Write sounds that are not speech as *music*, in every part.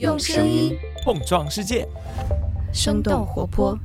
用声音碰撞世界，生动活泼。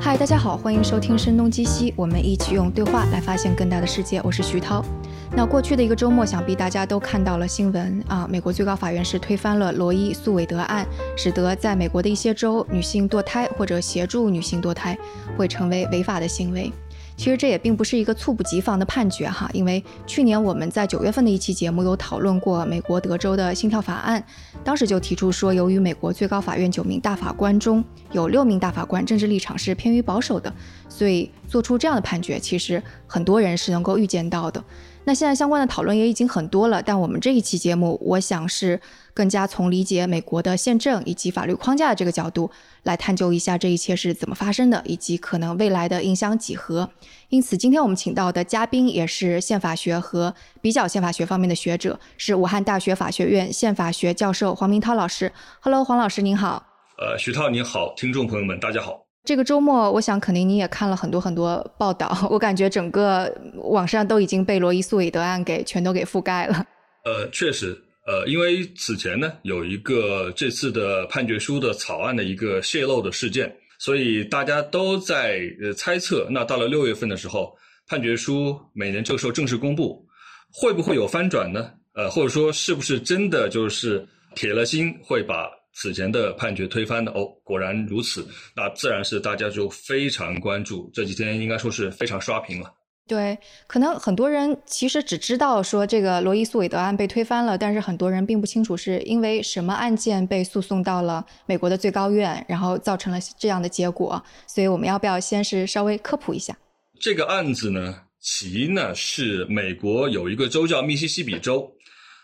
嗨，大家好，欢迎收听《声东击西》，我们一起用对话来发现更大的世界。我是徐涛。那过去的一个周末，想必大家都看到了新闻啊，美国最高法院是推翻了罗伊诉韦德案，使得在美国的一些州，女性堕胎或者协助女性堕胎会成为违法的行为。其实这也并不是一个猝不及防的判决哈，因为去年我们在九月份的一期节目有讨论过美国德州的心跳法案，当时就提出说，由于美国最高法院九名大法官中有六名大法官政治立场是偏于保守的，所以做出这样的判决，其实很多人是能够预见到的。那现在相关的讨论也已经很多了，但我们这一期节目，我想是更加从理解美国的宪政以及法律框架的这个角度来探究一下这一切是怎么发生的，以及可能未来的影响几何。因此，今天我们请到的嘉宾也是宪法学和比较宪法学方面的学者，是武汉大学法学院宪法学教授黄明涛老师。Hello，黄老师您好。呃，徐涛您好，听众朋友们大家好。这个周末，我想肯定你也看了很多很多报道。*laughs* 我感觉整个网上都已经被罗伊诉韦德案给全都给覆盖了。呃，确实，呃，因为此前呢有一个这次的判决书的草案的一个泄露的事件，所以大家都在呃猜测，那到了六月份的时候，判决书每年这个时候正式公布，会不会有翻转呢？呃，或者说是不是真的就是铁了心会把？此前的判决推翻的哦，果然如此，那自然是大家就非常关注。这几天应该说是非常刷屏了。对，可能很多人其实只知道说这个罗伊诉韦德案被推翻了，但是很多人并不清楚是因为什么案件被诉讼到了美国的最高院，然后造成了这样的结果。所以我们要不要先是稍微科普一下这个案子呢？其呢是美国有一个州叫密西西比州，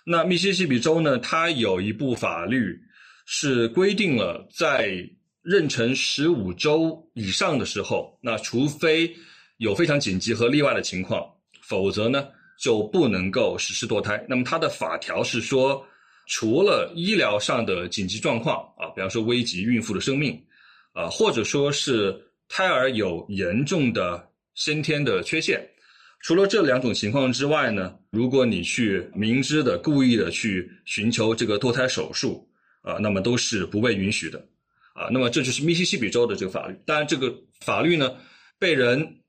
那密西西比州呢，它有一部法律。是规定了，在妊娠十五周以上的时候，那除非有非常紧急和例外的情况，否则呢就不能够实施堕胎。那么它的法条是说，除了医疗上的紧急状况啊，比方说危及孕妇的生命，啊，或者说是胎儿有严重的先天的缺陷，除了这两种情况之外呢，如果你去明知的、故意的去寻求这个堕胎手术。啊，那么都是不被允许的，啊，那么这就是密西西比州的这个法律。当然，这个法律呢，被人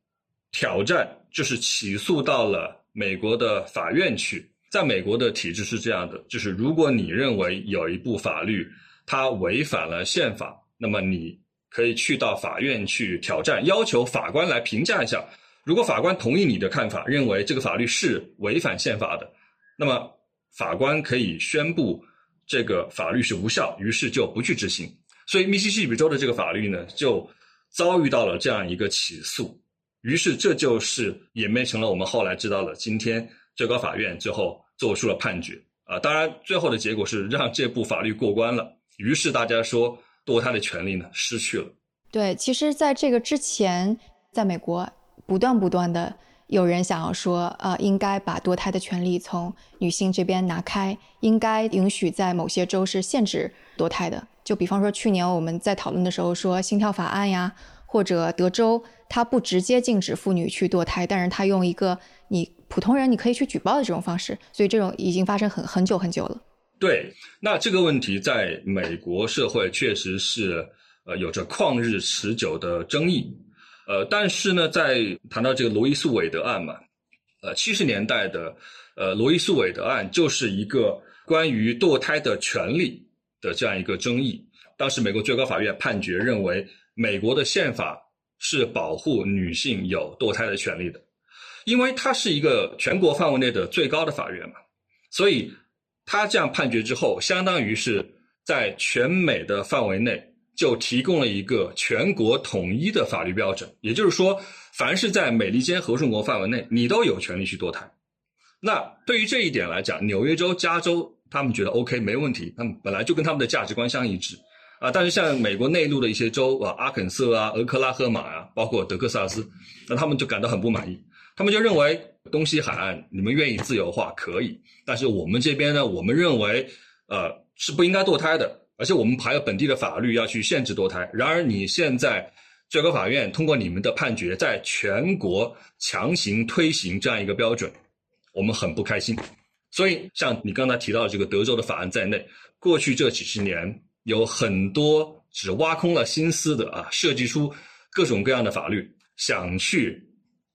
挑战，就是起诉到了美国的法院去。在美国的体制是这样的，就是如果你认为有一部法律它违反了宪法，那么你可以去到法院去挑战，要求法官来评价一下。如果法官同意你的看法，认为这个法律是违反宪法的，那么法官可以宣布。这个法律是无效，于是就不去执行。所以密西西比州的这个法律呢，就遭遇到了这样一个起诉。于是这就是演变成了我们后来知道了，今天最高法院最后做出了判决啊。当然，最后的结果是让这部法律过关了。于是大家说，堕胎的权利呢失去了。对，其实在这个之前，在美国不断不断的。有人想要说，呃，应该把堕胎的权利从女性这边拿开，应该允许在某些州是限制堕胎的。就比方说，去年我们在讨论的时候说心跳法案呀，或者德州，它不直接禁止妇女去堕胎，但是它用一个你普通人你可以去举报的这种方式，所以这种已经发生很很久很久了。对，那这个问题在美国社会确实是呃有着旷日持久的争议。呃，但是呢，在谈到这个罗伊诉韦德案嘛，呃，七十年代的呃罗伊诉韦德案就是一个关于堕胎的权利的这样一个争议。当时美国最高法院判决认为，美国的宪法是保护女性有堕胎的权利的，因为它是一个全国范围内的最高的法院嘛，所以他这样判决之后，相当于是在全美的范围内。就提供了一个全国统一的法律标准，也就是说，凡是在美利坚合众国范围内，你都有权利去堕胎。那对于这一点来讲，纽约州、加州他们觉得 OK 没问题，他们本来就跟他们的价值观相一致啊。但是像美国内陆的一些州啊，阿肯色啊、俄克拉荷马啊，包括德克萨斯，那他们就感到很不满意，他们就认为东西海岸你们愿意自由化可以，但是我们这边呢，我们认为呃是不应该堕胎的。而且我们还有本地的法律要去限制堕胎。然而你现在最高法院通过你们的判决，在全国强行推行这样一个标准，我们很不开心。所以，像你刚才提到这个德州的法案在内，过去这几十年有很多只挖空了心思的啊，设计出各种各样的法律，想去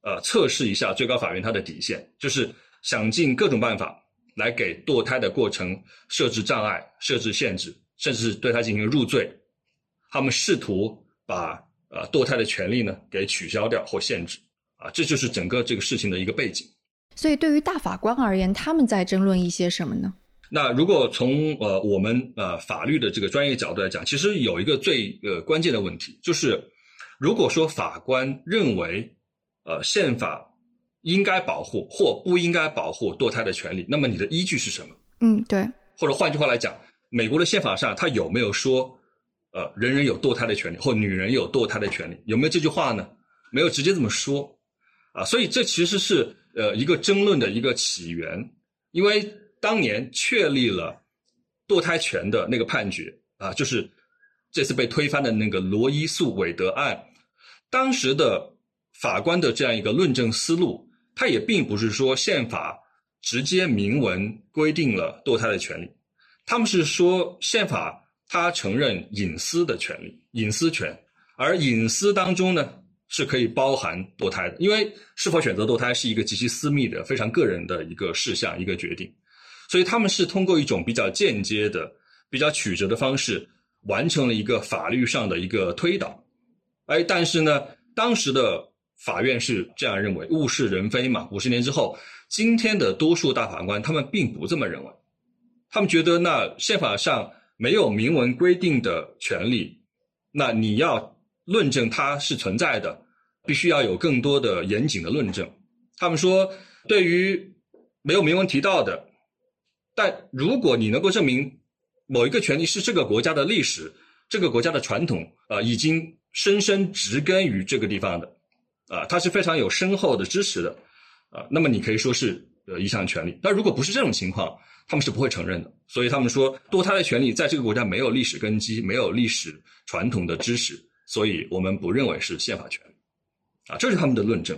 呃测试一下最高法院它的底线，就是想尽各种办法来给堕胎的过程设置障碍、设置限制，甚至对他进行入罪。他们试图把呃堕胎的权利呢给取消掉或限制啊，这就是整个这个事情的一个背景。所以，对于大法官而言，他们在争论一些什么呢？那如果从呃我们呃法律的这个专业角度来讲，其实有一个最呃关键的问题，就是如果说法官认为呃宪法应该保护或不应该保护堕胎的权利，那么你的依据是什么？嗯，对。或者换句话来讲，美国的宪法上它有没有说呃人人有堕胎的权利，或女人有堕胎的权利？有没有这句话呢？没有直接这么说啊，所以这其实是。呃，一个争论的一个起源，因为当年确立了堕胎权的那个判决啊，就是这次被推翻的那个罗伊诉韦德案，当时的法官的这样一个论证思路，他也并不是说宪法直接明文规定了堕胎的权利，他们是说宪法它承认隐私的权利，隐私权，而隐私当中呢。是可以包含堕胎的，因为是否选择堕胎是一个极其私密的、非常个人的一个事项、一个决定，所以他们是通过一种比较间接的、比较曲折的方式完成了一个法律上的一个推导。哎，但是呢，当时的法院是这样认为，物是人非嘛。五十年之后，今天的多数大法官他们并不这么认为，他们觉得那宪法上没有明文规定的权利，那你要。论证它是存在的，必须要有更多的严谨的论证。他们说，对于没有明文提到的，但如果你能够证明某一个权利是这个国家的历史、这个国家的传统啊，已经深深植根于这个地方的，啊，它是非常有深厚的支持的，啊，那么你可以说是呃一项权利。但如果不是这种情况，他们是不会承认的。所以他们说，堕胎的权利在这个国家没有历史根基，没有历史传统的知识。所以我们不认为是宪法权，啊，这是他们的论证。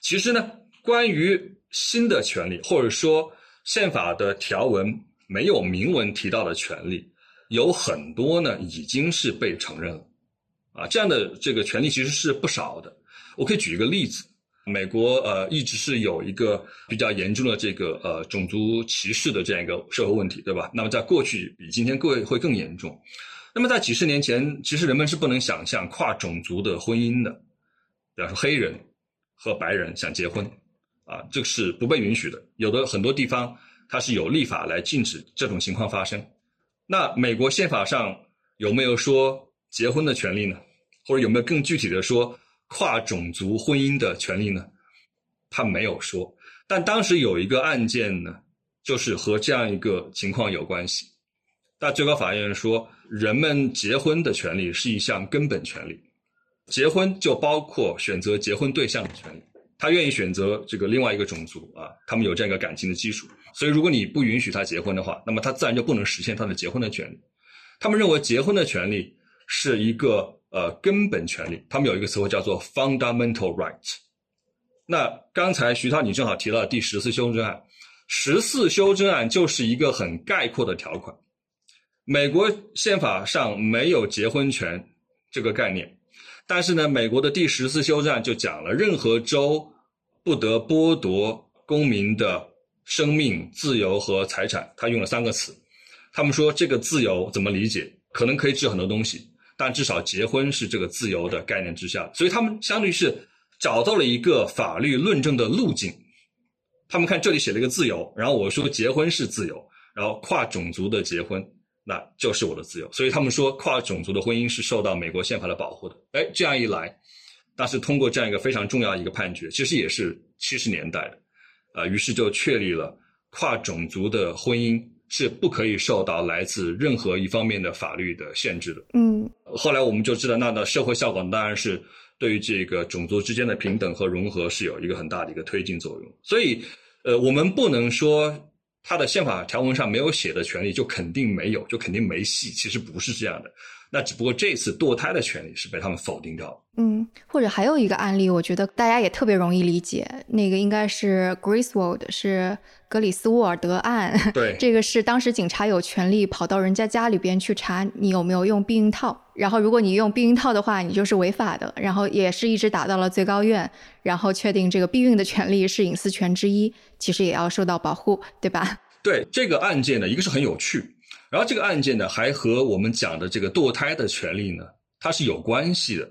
其实呢，关于新的权利，或者说宪法的条文没有明文提到的权利，有很多呢已经是被承认了，啊，这样的这个权利其实是不少的。我可以举一个例子，美国呃一直是有一个比较严重的这个呃种族歧视的这样一个社会问题，对吧？那么在过去比今天更会更严重。那么在几十年前，其实人们是不能想象跨种族的婚姻的，比方说黑人和白人想结婚，啊，这个是不被允许的。有的很多地方它是有立法来禁止这种情况发生。那美国宪法上有没有说结婚的权利呢？或者有没有更具体的说跨种族婚姻的权利呢？他没有说。但当时有一个案件呢，就是和这样一个情况有关系。那最高法院说。人们结婚的权利是一项根本权利，结婚就包括选择结婚对象的权利。他愿意选择这个另外一个种族啊，他们有这样一个感情的基础。所以，如果你不允许他结婚的话，那么他自然就不能实现他的结婚的权利。他们认为结婚的权利是一个呃根本权利，他们有一个词汇叫做 fundamental right。那刚才徐涛你正好提到第十四修正案，十四修正案就是一个很概括的条款。美国宪法上没有结婚权这个概念，但是呢，美国的第十四修正案就讲了，任何州不得剥夺公民的生命、自由和财产。他用了三个词，他们说这个自由怎么理解？可能可以指很多东西，但至少结婚是这个自由的概念之下。所以他们相当于是找到了一个法律论证的路径。他们看这里写了一个自由，然后我说结婚是自由，然后跨种族的结婚。那就是我的自由，所以他们说跨种族的婚姻是受到美国宪法的保护的。哎，这样一来，但是通过这样一个非常重要一个判决，其实也是七十年代的，呃，于是就确立了跨种族的婚姻是不可以受到来自任何一方面的法律的限制的。嗯，后来我们就知道，那的社会效果当然是对于这个种族之间的平等和融合是有一个很大的一个推进作用。所以，呃，我们不能说。它的宪法条文上没有写的权利就肯定没有，就肯定没戏。其实不是这样的。那只不过这次堕胎的权利是被他们否定掉了。嗯，或者还有一个案例，我觉得大家也特别容易理解，那个应该是 Griswold，是格里斯沃尔德案。对，*laughs* 这个是当时警察有权利跑到人家家里边去查你有没有用避孕套，然后如果你用避孕套的话，你就是违法的。然后也是一直打到了最高院，然后确定这个避孕的权利是隐私权之一，其实也要受到保护，对吧？*laughs* 对这个案件呢，一个是很有趣。然后这个案件呢，还和我们讲的这个堕胎的权利呢，它是有关系的。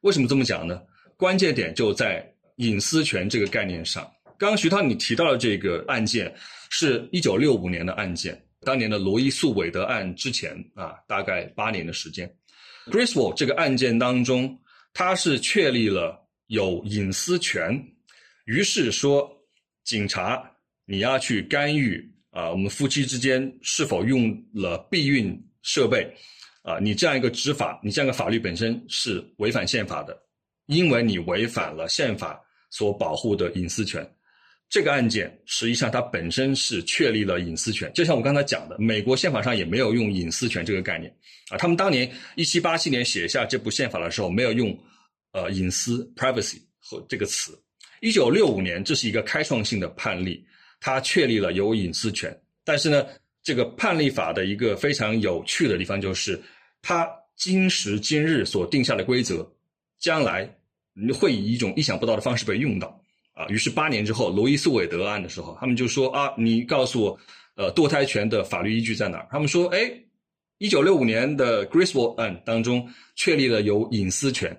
为什么这么讲呢？关键点就在隐私权这个概念上。刚刚徐涛你提到的这个案件，是一九六五年的案件，当年的罗伊诉韦德案之前啊，大概八年的时间。Griswold 这个案件当中，它是确立了有隐私权，于是说警察你要去干预。啊，我们夫妻之间是否用了避孕设备？啊，你这样一个执法，你这样一个法律本身是违反宪法的，因为你违反了宪法所保护的隐私权。这个案件实际上它本身是确立了隐私权，就像我刚才讲的，美国宪法上也没有用隐私权这个概念。啊，他们当年一七八七年写下这部宪法的时候，没有用呃隐私 （privacy） 和这个词。一九六五年，这是一个开创性的判例。它确立了有隐私权，但是呢，这个判例法的一个非常有趣的地方就是，他今时今日所定下的规则，将来会以一种意想不到的方式被用到啊。于是八年之后，罗伊斯韦德案的时候，他们就说啊，你告诉我，呃，堕胎权的法律依据在哪儿？他们说，哎，一九六五年的 Griswold 案当中确立了有隐私权。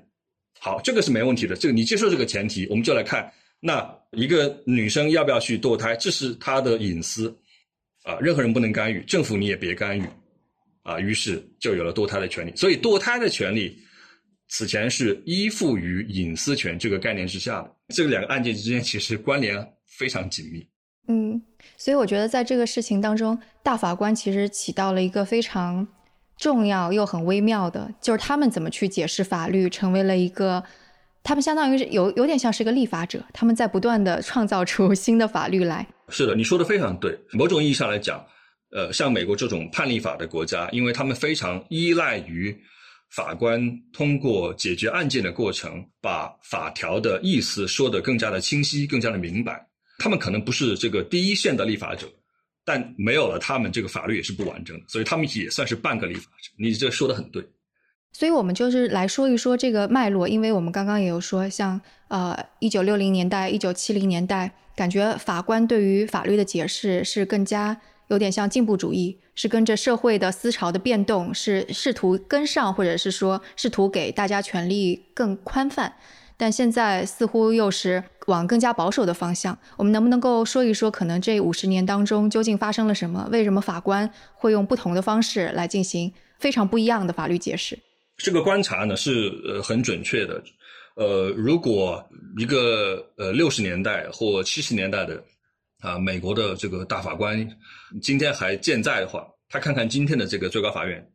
好，这个是没问题的，这个你接受这个前提，我们就来看。那一个女生要不要去堕胎，这是她的隐私，啊，任何人不能干预，政府你也别干预，啊，于是就有了堕胎的权利。所以堕胎的权利此前是依附于隐私权这个概念之下的。这两个案件之间其实关联非常紧密。嗯，所以我觉得在这个事情当中，大法官其实起到了一个非常重要又很微妙的，就是他们怎么去解释法律，成为了一个。他们相当于是有有点像是个立法者，他们在不断的创造出新的法律来。是的，你说的非常对。某种意义上来讲，呃，像美国这种判例法的国家，因为他们非常依赖于法官通过解决案件的过程，把法条的意思说得更加的清晰、更加的明白。他们可能不是这个第一线的立法者，但没有了他们，这个法律也是不完整的。所以他们也算是半个立法者。你这说的很对。所以，我们就是来说一说这个脉络，因为我们刚刚也有说，像呃，一九六零年代、一九七零年代，感觉法官对于法律的解释是更加有点像进步主义，是跟着社会的思潮的变动，是试图跟上，或者是说试图给大家权力更宽泛。但现在似乎又是往更加保守的方向。我们能不能够说一说，可能这五十年当中究竟发生了什么？为什么法官会用不同的方式来进行非常不一样的法律解释？这个观察呢是呃很准确的，呃，如果一个呃六十年代或七十年代的啊美国的这个大法官今天还健在的话，他看看今天的这个最高法院，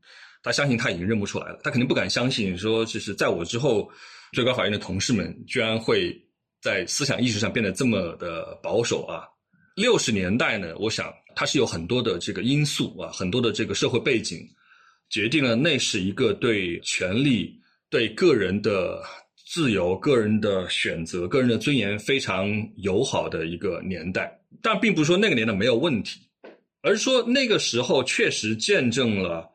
他相信他已经认不出来了，他肯定不敢相信说就是在我之后最高法院的同事们居然会在思想意识上变得这么的保守啊。六十年代呢，我想它是有很多的这个因素啊，很多的这个社会背景。决定了，那是一个对权力、对个人的自由、个人的选择、个人的尊严非常友好的一个年代。但并不是说那个年代没有问题，而是说那个时候确实见证了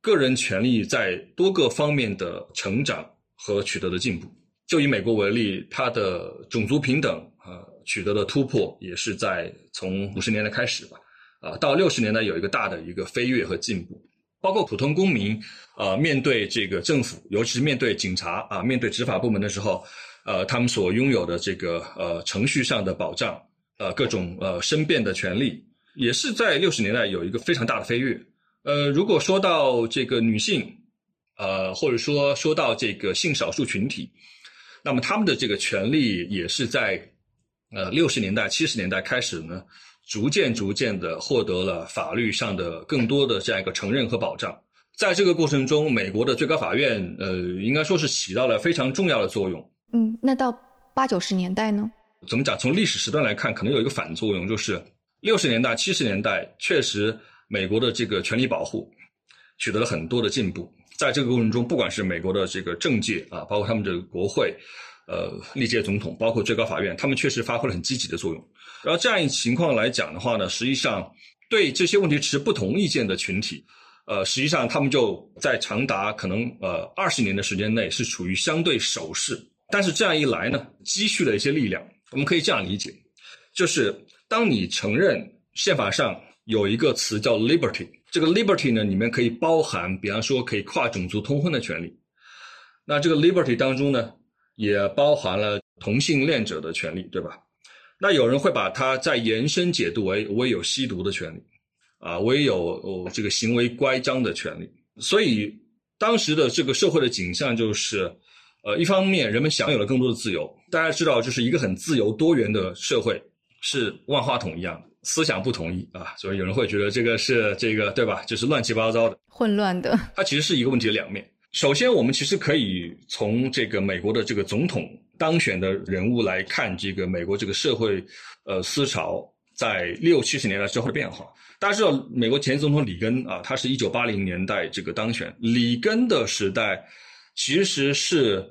个人权利在多个方面的成长和取得的进步。就以美国为例，它的种族平等啊取得了突破，也是在从五十年代开始吧，啊，到六十年代有一个大的一个飞跃和进步。包括普通公民，呃，面对这个政府，尤其是面对警察啊，面对执法部门的时候，呃，他们所拥有的这个呃程序上的保障，呃，各种呃申辩的权利，也是在六十年代有一个非常大的飞跃。呃，如果说到这个女性，呃，或者说说到这个性少数群体，那么他们的这个权利也是在呃六十年代、七十年代开始呢。逐渐逐渐的获得了法律上的更多的这样一个承认和保障，在这个过程中，美国的最高法院，呃，应该说是起到了非常重要的作用。嗯，那到八九十年代呢？怎么讲？从历史时段来看，可能有一个反作用，就是六十年代、七十年代，确实美国的这个权利保护取得了很多的进步。在这个过程中，不管是美国的这个政界啊，包括他们的国会，呃，历届总统，包括最高法院，他们确实发挥了很积极的作用。然后这样一情况来讲的话呢，实际上对这些问题持不同意见的群体，呃，实际上他们就在长达可能呃二十年的时间内是处于相对守势。但是这样一来呢，积蓄了一些力量。我们可以这样理解，就是当你承认宪法上有一个词叫 liberty。这个 liberty 呢，里面可以包含，比方说可以跨种族通婚的权利。那这个 liberty 当中呢，也包含了同性恋者的权利，对吧？那有人会把它再延伸解读为我也有吸毒的权利，啊，我也有这个行为乖张的权利。所以当时的这个社会的景象就是，呃，一方面人们享有了更多的自由。大家知道，就是一个很自由多元的社会是万花筒一样的。思想不统一啊，所以有人会觉得这个是这个对吧？就是乱七八糟的、混乱的。它其实是一个问题的两面。首先，我们其实可以从这个美国的这个总统当选的人物来看，这个美国这个社会呃思潮在六七十年代之后的变化。大家知道，美国前总统里根啊，他是一九八零年代这个当选。里根的时代其实是。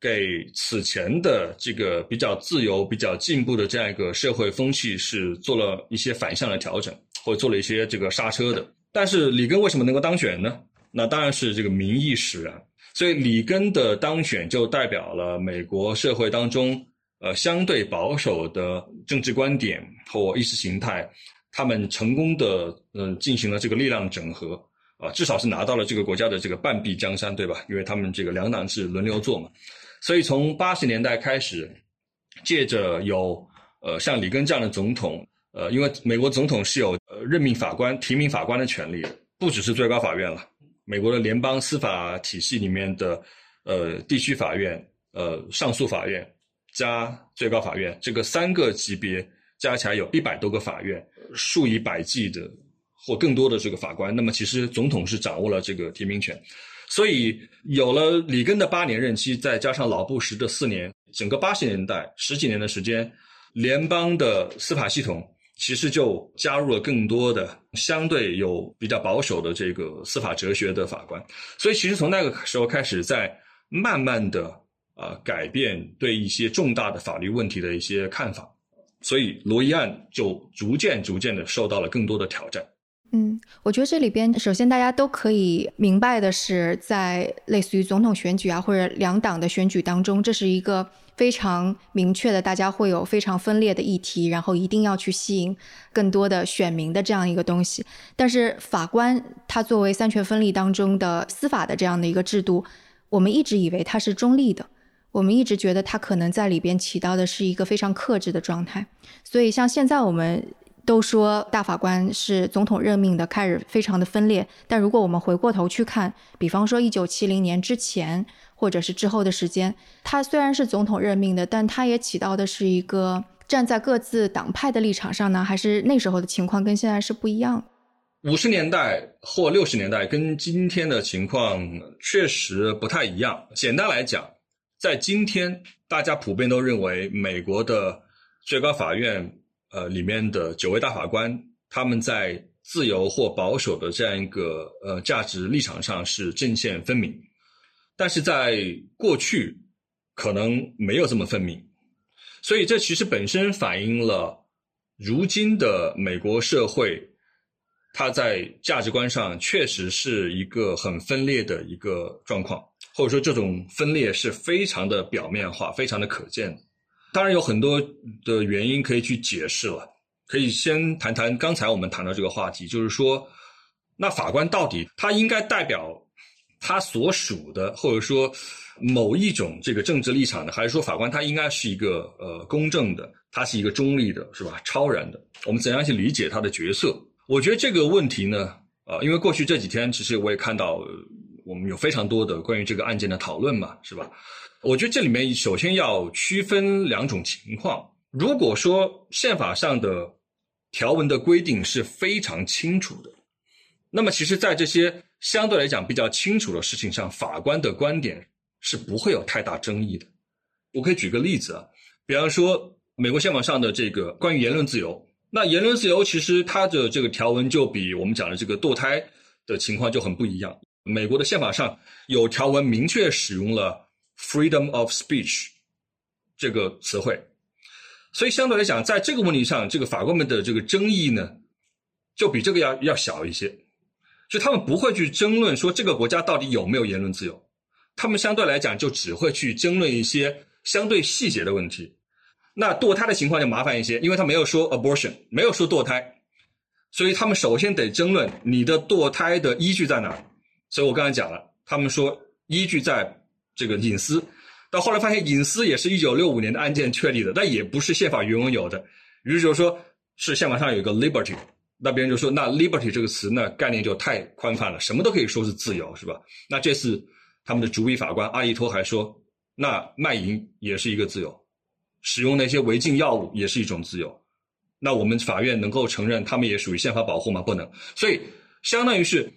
给此前的这个比较自由、比较进步的这样一个社会风气是做了一些反向的调整，或者做了一些这个刹车的。但是里根为什么能够当选呢？那当然是这个民意使然。所以里根的当选就代表了美国社会当中呃相对保守的政治观点或意识形态，他们成功的嗯进行了这个力量整合啊，至少是拿到了这个国家的这个半壁江山，对吧？因为他们这个两党制轮流做嘛。所以从八十年代开始，借着有呃像里根这样的总统，呃，因为美国总统是有呃任命法官、提名法官的权利，不只是最高法院了，美国的联邦司法体系里面的呃地区法院、呃上诉法院加最高法院这个三个级别加起来有一百多个法院，数以百计的或更多的这个法官，那么其实总统是掌握了这个提名权。所以有了里根的八年任期，再加上老布什的四年，整个八十年代十几年的时间，联邦的司法系统其实就加入了更多的相对有比较保守的这个司法哲学的法官。所以其实从那个时候开始，在慢慢的啊改变对一些重大的法律问题的一些看法，所以罗伊案就逐渐逐渐的受到了更多的挑战。嗯，我觉得这里边首先大家都可以明白的是，在类似于总统选举啊或者两党的选举当中，这是一个非常明确的，大家会有非常分裂的议题，然后一定要去吸引更多的选民的这样一个东西。但是法官他作为三权分立当中的司法的这样的一个制度，我们一直以为它是中立的，我们一直觉得它可能在里边起到的是一个非常克制的状态。所以像现在我们。都说大法官是总统任命的，开始非常的分裂。但如果我们回过头去看，比方说一九七零年之前或者是之后的时间，他虽然是总统任命的，但他也起到的是一个站在各自党派的立场上呢，还是那时候的情况跟现在是不一样的。五十年代或六十年代跟今天的情况确实不太一样。简单来讲，在今天，大家普遍都认为美国的最高法院。呃，里面的九位大法官，他们在自由或保守的这样一个呃价值立场上是阵线分明，但是在过去可能没有这么分明，所以这其实本身反映了如今的美国社会，它在价值观上确实是一个很分裂的一个状况，或者说这种分裂是非常的表面化，非常的可见的。当然有很多的原因可以去解释了，可以先谈谈刚才我们谈到这个话题，就是说，那法官到底他应该代表他所属的，或者说某一种这个政治立场的，还是说法官他应该是一个呃公正的，他是一个中立的，是吧？超然的，我们怎样去理解他的角色？我觉得这个问题呢，呃，因为过去这几天其实我也看到，我们有非常多的关于这个案件的讨论嘛，是吧？我觉得这里面首先要区分两种情况。如果说宪法上的条文的规定是非常清楚的，那么其实，在这些相对来讲比较清楚的事情上，法官的观点是不会有太大争议的。我可以举个例子啊，比方说美国宪法上的这个关于言论自由，那言论自由其实它的这个条文就比我们讲的这个堕胎的情况就很不一样。美国的宪法上有条文明确使用了 “freedom of speech” 这个词汇，所以相对来讲，在这个问题上，这个法官们的这个争议呢，就比这个要要小一些。就他们不会去争论说这个国家到底有没有言论自由，他们相对来讲就只会去争论一些相对细节的问题。那堕胎的情况就麻烦一些，因为他没有说 abortion，没有说堕胎，所以他们首先得争论你的堕胎的依据在哪。所以我刚才讲了，他们说依据在这个隐私，到后来发现隐私也是一九六五年的案件确立的，但也不是宪法原文有的。于是就说是宪法上有一个 liberty，那别人就说那 liberty 这个词呢概念就太宽泛了，什么都可以说是自由，是吧？那这次他们的主笔法官阿伊托还说，那卖淫也是一个自由。使用那些违禁药物也是一种自由，那我们法院能够承认他们也属于宪法保护吗？不能。所以，相当于是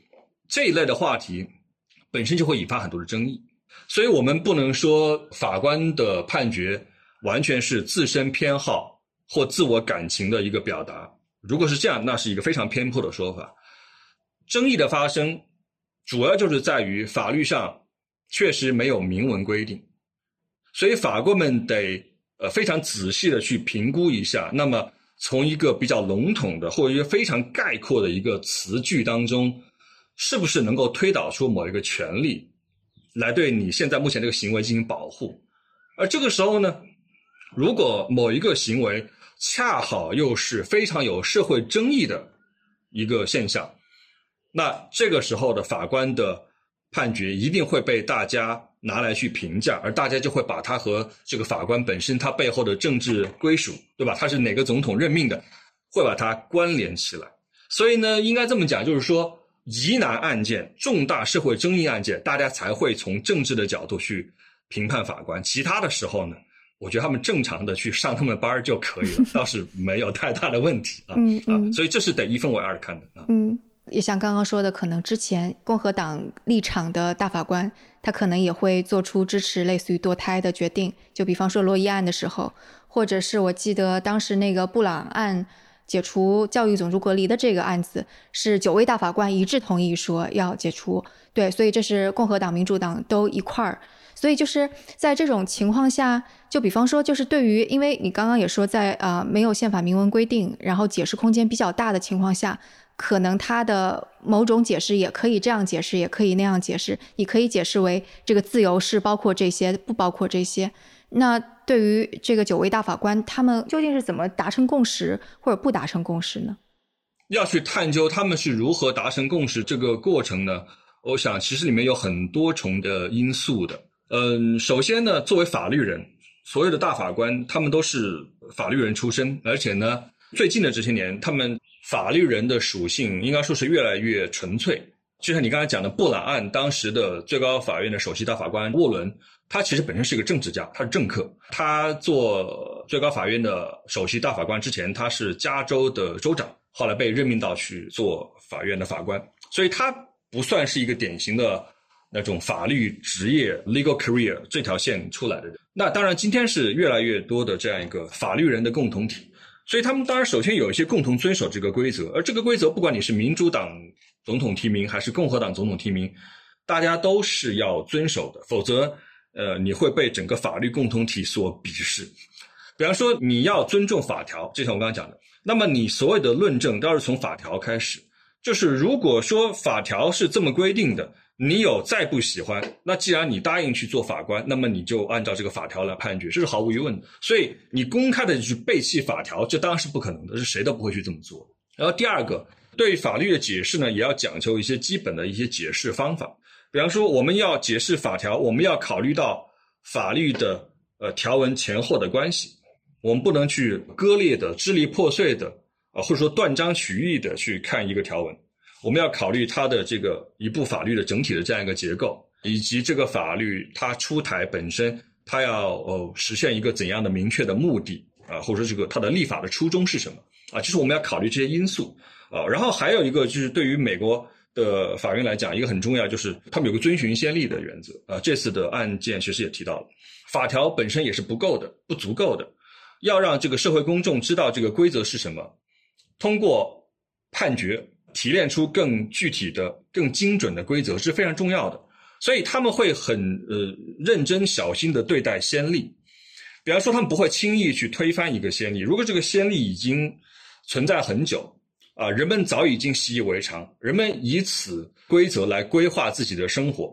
这一类的话题本身就会引发很多的争议。所以我们不能说法官的判决完全是自身偏好或自我感情的一个表达。如果是这样，那是一个非常偏颇的说法。争议的发生主要就是在于法律上确实没有明文规定，所以法官们得。呃，非常仔细的去评估一下，那么从一个比较笼统的或者一个非常概括的一个词句当中，是不是能够推导出某一个权利，来对你现在目前这个行为进行保护？而这个时候呢，如果某一个行为恰好又是非常有社会争议的一个现象，那这个时候的法官的判决一定会被大家。拿来去评价，而大家就会把他和这个法官本身他背后的政治归属，对吧？他是哪个总统任命的，会把它关联起来。所以呢，应该这么讲，就是说，疑难案件、重大社会争议案件，大家才会从政治的角度去评判法官。其他的时候呢，我觉得他们正常的去上他们班就可以了，*laughs* 倒是没有太大的问题啊。嗯嗯。所以这是得一分为二看的啊。嗯。也像刚刚说的，可能之前共和党立场的大法官，他可能也会做出支持类似于堕胎的决定。就比方说罗伊案的时候，或者是我记得当时那个布朗案解除教育种族隔离的这个案子，是九位大法官一致同意说要解除。对，所以这是共和党、民主党都一块儿。所以就是在这种情况下，就比方说，就是对于，因为你刚刚也说，在呃没有宪法明文规定，然后解释空间比较大的情况下。可能他的某种解释也可以这样解释，也可以那样解释。你可以解释为这个自由是包括这些，不包括这些。那对于这个九位大法官，他们究竟是怎么达成共识，或者不达成共识呢？要去探究他们是如何达成共识这个过程呢？我想其实里面有很多重的因素的。嗯，首先呢，作为法律人，所有的大法官他们都是法律人出身，而且呢，最近的这些年他们。法律人的属性应该说是越来越纯粹，就像你刚才讲的布朗案，当时的最高法院的首席大法官沃伦，他其实本身是一个政治家，他是政客。他做最高法院的首席大法官之前，他是加州的州长，后来被任命到去做法院的法官，所以他不算是一个典型的那种法律职业 （legal career） 这条线出来的人。那当然，今天是越来越多的这样一个法律人的共同体。所以他们当然首先有一些共同遵守这个规则，而这个规则不管你是民主党总统提名还是共和党总统提名，大家都是要遵守的，否则，呃，你会被整个法律共同体所鄙视。比方说，你要尊重法条，就像我刚刚讲的，那么你所有的论证都是从法条开始，就是如果说法条是这么规定的。你有再不喜欢，那既然你答应去做法官，那么你就按照这个法条来判决，这是毫无疑问的。所以你公开的去背弃法条，这当然是不可能的，是谁都不会去这么做。然后第二个，对法律的解释呢，也要讲求一些基本的一些解释方法。比方说，我们要解释法条，我们要考虑到法律的呃条文前后的关系，我们不能去割裂的、支离破碎的啊，或者说断章取义的去看一个条文。我们要考虑它的这个一部法律的整体的这样一个结构，以及这个法律它出台本身，它要呃实现一个怎样的明确的目的啊，或者说这个它的立法的初衷是什么啊？就是我们要考虑这些因素啊。然后还有一个就是对于美国的法院来讲，一个很重要就是他们有个遵循先例的原则啊。这次的案件其实也提到了，法条本身也是不够的、不足够的，要让这个社会公众知道这个规则是什么。通过判决提炼出更具体的、更精准的规则是非常重要的。所以他们会很呃认真小心的对待先例，比方说他们不会轻易去推翻一个先例。如果这个先例已经存在很久啊，人们早已经习以为常，人们以此规则来规划自己的生活。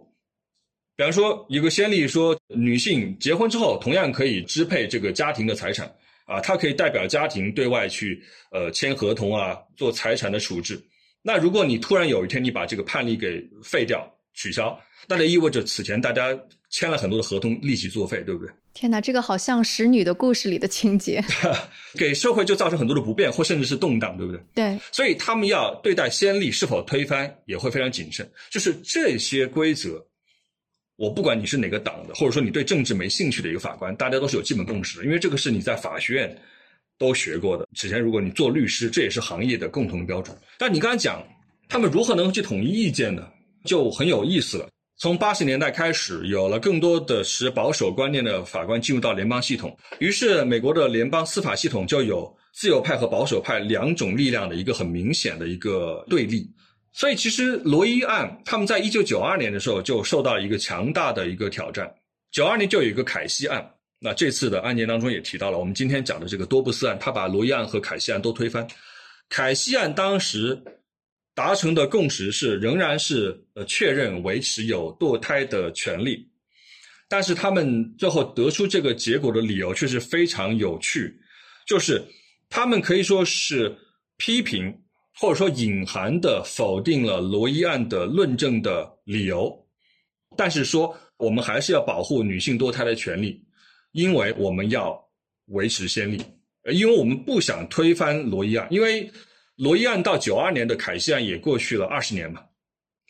比方说，有个先例说，女性结婚之后同样可以支配这个家庭的财产啊，她可以代表家庭对外去呃签合同啊，做财产的处置。那如果你突然有一天你把这个判例给废掉、取消，那就意味着此前大家签了很多的合同立即作废，对不对？*laughs* 天哪，这个好像使女的故事里的情节，给社会就造成很多的不便或甚至是动荡，对不对？对，所以他们要对待先例是否推翻也会非常谨慎，就是这些规则。我不管你是哪个党的，或者说你对政治没兴趣的一个法官，大家都是有基本共识的，因为这个是你在法学院都学过的。此前如果你做律师，这也是行业的共同标准。但你刚才讲他们如何能去统一意见呢？就很有意思了。从八十年代开始，有了更多的持保守观念的法官进入到联邦系统，于是美国的联邦司法系统就有自由派和保守派两种力量的一个很明显的一个对立。所以，其实罗伊案他们在一九九二年的时候就受到了一个强大的一个挑战。九二年就有一个凯西案，那这次的案件当中也提到了，我们今天讲的这个多布斯案，他把罗伊案和凯西案都推翻。凯西案当时达成的共识是，仍然是呃确认维持有堕胎的权利，但是他们最后得出这个结果的理由却是非常有趣，就是他们可以说是批评。或者说隐含的否定了罗伊案的论证的理由，但是说我们还是要保护女性堕胎的权利，因为我们要维持先例，因为我们不想推翻罗伊案，因为罗伊案到九二年的凯西案也过去了二十年嘛，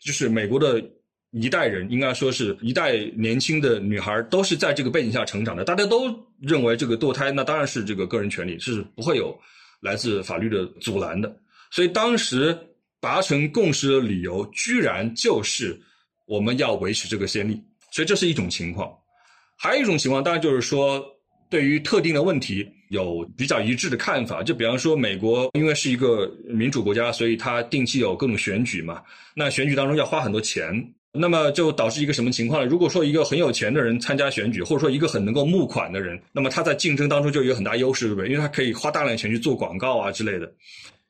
就是美国的一代人，应该说是一代年轻的女孩都是在这个背景下成长的，大家都认为这个堕胎那当然是这个个人权利，是不会有来自法律的阻拦的。所以当时达成共识的理由，居然就是我们要维持这个先例。所以这是一种情况，还有一种情况，当然就是说，对于特定的问题有比较一致的看法。就比方说，美国因为是一个民主国家，所以它定期有各种选举嘛。那选举当中要花很多钱，那么就导致一个什么情况呢？如果说一个很有钱的人参加选举，或者说一个很能够募款的人，那么他在竞争当中就有很大优势，对不对？因为他可以花大量钱去做广告啊之类的。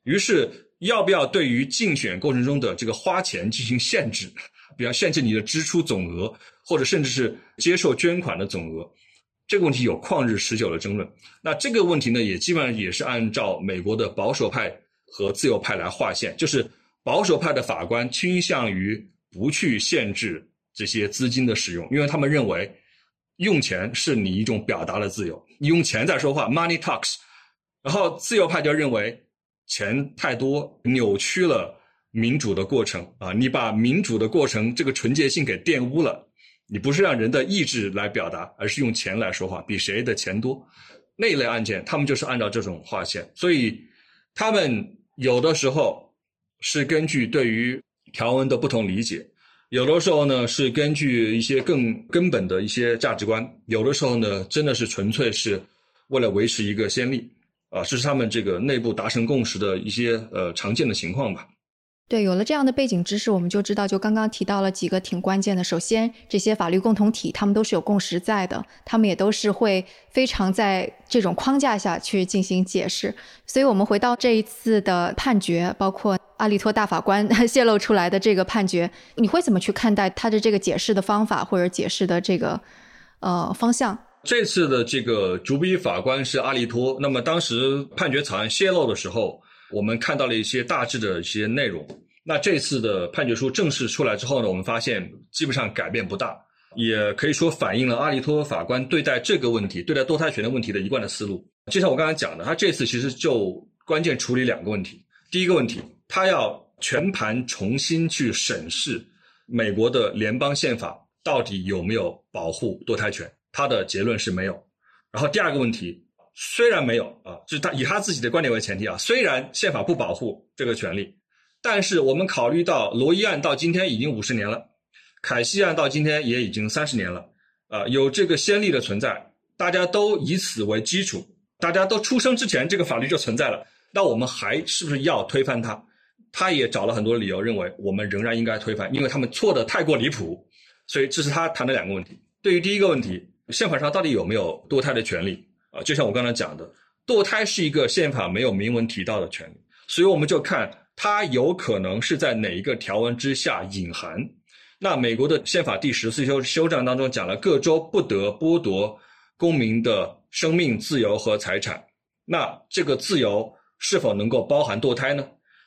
于是，要不要对于竞选过程中的这个花钱进行限制？比方限制你的支出总额，或者甚至是接受捐款的总额，这个问题有旷日持久的争论。那这个问题呢，也基本上也是按照美国的保守派和自由派来划线，就是保守派的法官倾向于不去限制这些资金的使用，因为他们认为用钱是你一种表达的自由，你用钱在说话，money talks。然后自由派就认为。钱太多，扭曲了民主的过程啊！你把民主的过程这个纯洁性给玷污了。你不是让人的意志来表达，而是用钱来说话，比谁的钱多。那一类案件，他们就是按照这种划线。所以，他们有的时候是根据对于条文的不同理解，有的时候呢是根据一些更根本的一些价值观，有的时候呢真的是纯粹是为了维持一个先例。啊，这是他们这个内部达成共识的一些呃常见的情况吧。对，有了这样的背景知识，我们就知道，就刚刚提到了几个挺关键的。首先，这些法律共同体他们都是有共识在的，他们也都是会非常在这种框架下去进行解释。所以，我们回到这一次的判决，包括阿利托大法官 *laughs* 泄露出来的这个判决，你会怎么去看待他的这个解释的方法或者解释的这个呃方向？这次的这个主笔法官是阿利托。那么当时判决草案泄露的时候，我们看到了一些大致的一些内容。那这次的判决书正式出来之后呢，我们发现基本上改变不大，也可以说反映了阿利托法官对待这个问题、对待堕胎权的问题的一贯的思路。就像我刚才讲的，他这次其实就关键处理两个问题。第一个问题，他要全盘重新去审视美国的联邦宪法到底有没有保护堕胎权。他的结论是没有，然后第二个问题，虽然没有啊，就是他以他自己的观点为前提啊，虽然宪法不保护这个权利，但是我们考虑到罗伊案到今天已经五十年了，凯西案到今天也已经三十年了，啊，有这个先例的存在，大家都以此为基础，大家都出生之前这个法律就存在了，那我们还是不是要推翻它？他也找了很多理由，认为我们仍然应该推翻，因为他们错的太过离谱。所以这是他谈的两个问题。对于第一个问题，宪法上到底有没有堕胎的权利啊？就像我刚才讲的，堕胎是一个宪法没有明文提到的权利，所以我们就看它有可能是在哪一个条文之下隐含。那美国的宪法第十四修修正当中讲了，各州不得剥夺公民的生命、自由和财产。那这个自由是否能够包含堕胎呢？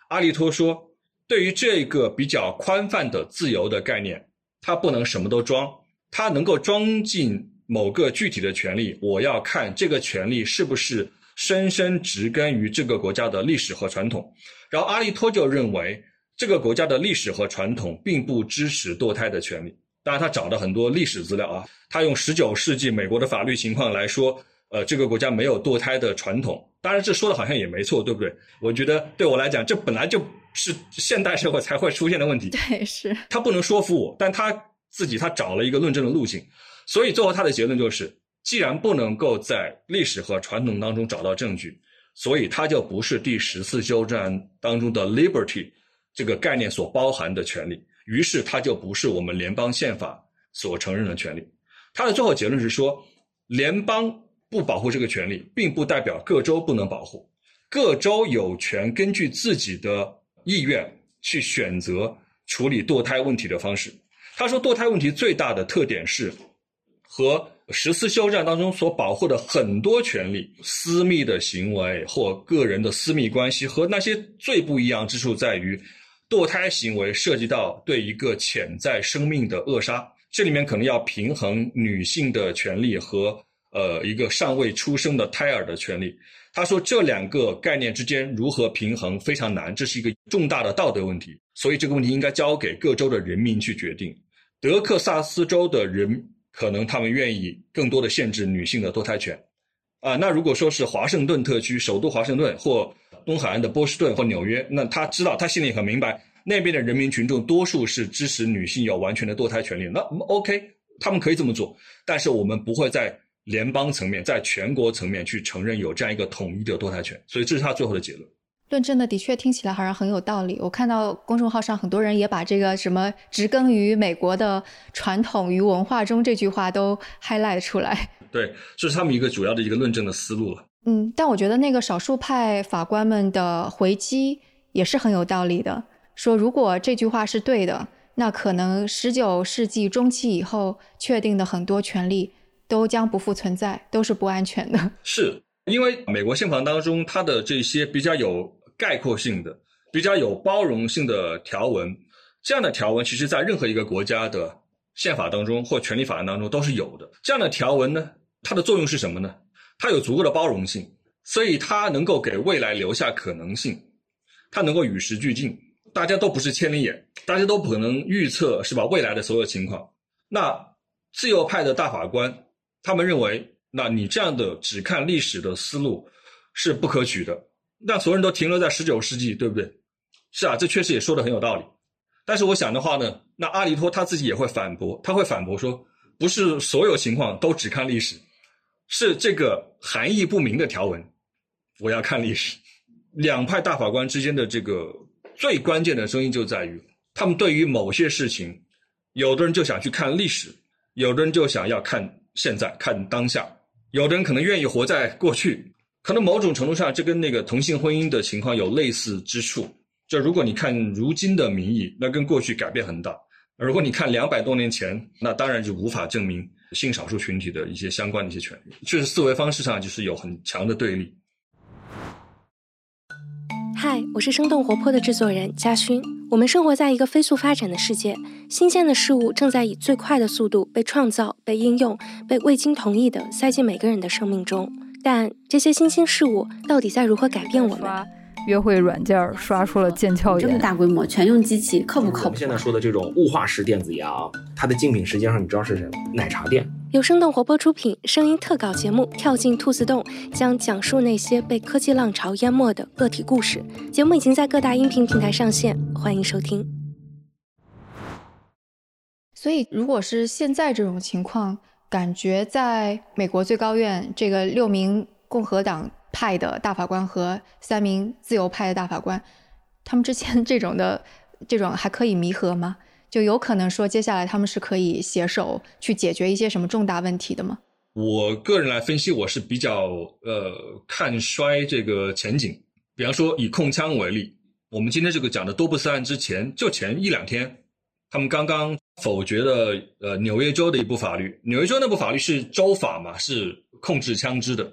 阿利托说，对于这个比较宽泛的自由的概念，它不能什么都装，它能够装进某个具体的权利。我要看这个权利是不是深深植根于这个国家的历史和传统。然后阿利托就认为，这个国家的历史和传统并不支持堕胎的权利。当然，他找了很多历史资料啊，他用十九世纪美国的法律情况来说。呃，这个国家没有堕胎的传统，当然这说的好像也没错，对不对？我觉得对我来讲，这本来就是现代社会才会出现的问题。对，是他不能说服我，但他自己他找了一个论证的路径，所以最后他的结论就是，既然不能够在历史和传统当中找到证据，所以它就不是第十次修正案当中的 liberty 这个概念所包含的权利，于是它就不是我们联邦宪法所承认的权利。他的最后结论是说，联邦。不保护这个权利，并不代表各州不能保护。各州有权根据自己的意愿去选择处理堕胎问题的方式。他说，堕胎问题最大的特点是和十四休战当中所保护的很多权利、私密的行为或个人的私密关系和那些最不一样之处在于，堕胎行为涉及到对一个潜在生命的扼杀，这里面可能要平衡女性的权利和。呃，一个尚未出生的胎儿的权利，他说这两个概念之间如何平衡非常难，这是一个重大的道德问题，所以这个问题应该交给各州的人民去决定。德克萨斯州的人可能他们愿意更多的限制女性的堕胎权，啊，那如果说是华盛顿特区首都华盛顿或东海岸的波士顿或纽约，那他知道他心里很明白，那边的人民群众多数是支持女性有完全的堕胎权利，那 OK，他们可以这么做，但是我们不会在。联邦层面，在全国层面去承认有这样一个统一的堕胎权，所以这是他最后的结论。论证的的确听起来好像很有道理。我看到公众号上很多人也把这个什么“植根于美国的传统与文化中”这句话都 highlight 出来。*laughs* 对，这是他们一个主要的一个论证的思路了。嗯，但我觉得那个少数派法官们的回击也是很有道理的。说如果这句话是对的，那可能十九世纪中期以后确定的很多权利。都将不复存在，都是不安全的。是因为美国宪法当中，它的这些比较有概括性的、比较有包容性的条文，这样的条文，其实在任何一个国家的宪法当中或权利法案当中都是有的。这样的条文呢，它的作用是什么呢？它有足够的包容性，所以它能够给未来留下可能性，它能够与时俱进。大家都不是千里眼，大家都不可能预测是吧？未来的所有情况，那自由派的大法官。他们认为，那你这样的只看历史的思路是不可取的。那所有人都停留在十九世纪，对不对？是啊，这确实也说的很有道理。但是我想的话呢，那阿里托他自己也会反驳，他会反驳说，不是所有情况都只看历史，是这个含义不明的条文，我要看历史。两派大法官之间的这个最关键的声音就在于，他们对于某些事情，有的人就想去看历史，有的人就想要看。现在看当下，有的人可能愿意活在过去，可能某种程度上，这跟那个同性婚姻的情况有类似之处。就如果你看如今的民意，那跟过去改变很大；如果你看两百多年前，那当然就无法证明性少数群体的一些相关的一些权利。确实，思维方式上就是有很强的对立。嗨，我是生动活泼的制作人嘉勋。我们生活在一个飞速发展的世界，新鲜的事物正在以最快的速度被创造、被应用、被未经同意的塞进每个人的生命中。但这些新兴事物到底在如何改变我们？约会软件刷出了腱鞘炎，这么大规模全用机器，靠不靠谱？我们现在说的这种雾化式电子烟啊，它的竞品实际上你知道是什么？奶茶店。由生动活泼出品，声音特稿节目《跳进兔子洞》将讲述那些被科技浪潮淹没的个体故事。节目已经在各大音频平台上线，欢迎收听。所以，如果是现在这种情况，感觉在美国最高院这个六名共和党派的大法官和三名自由派的大法官，他们之间这种的这种还可以弥合吗？就有可能说接下来他们是可以携手去解决一些什么重大问题的吗？我个人来分析，我是比较呃看衰这个前景。比方说以控枪为例，我们今天这个讲的多布斯案之前，就前一两天，他们刚刚否决了呃纽约州的一部法律。纽约州那部法律是州法嘛，是控制枪支的，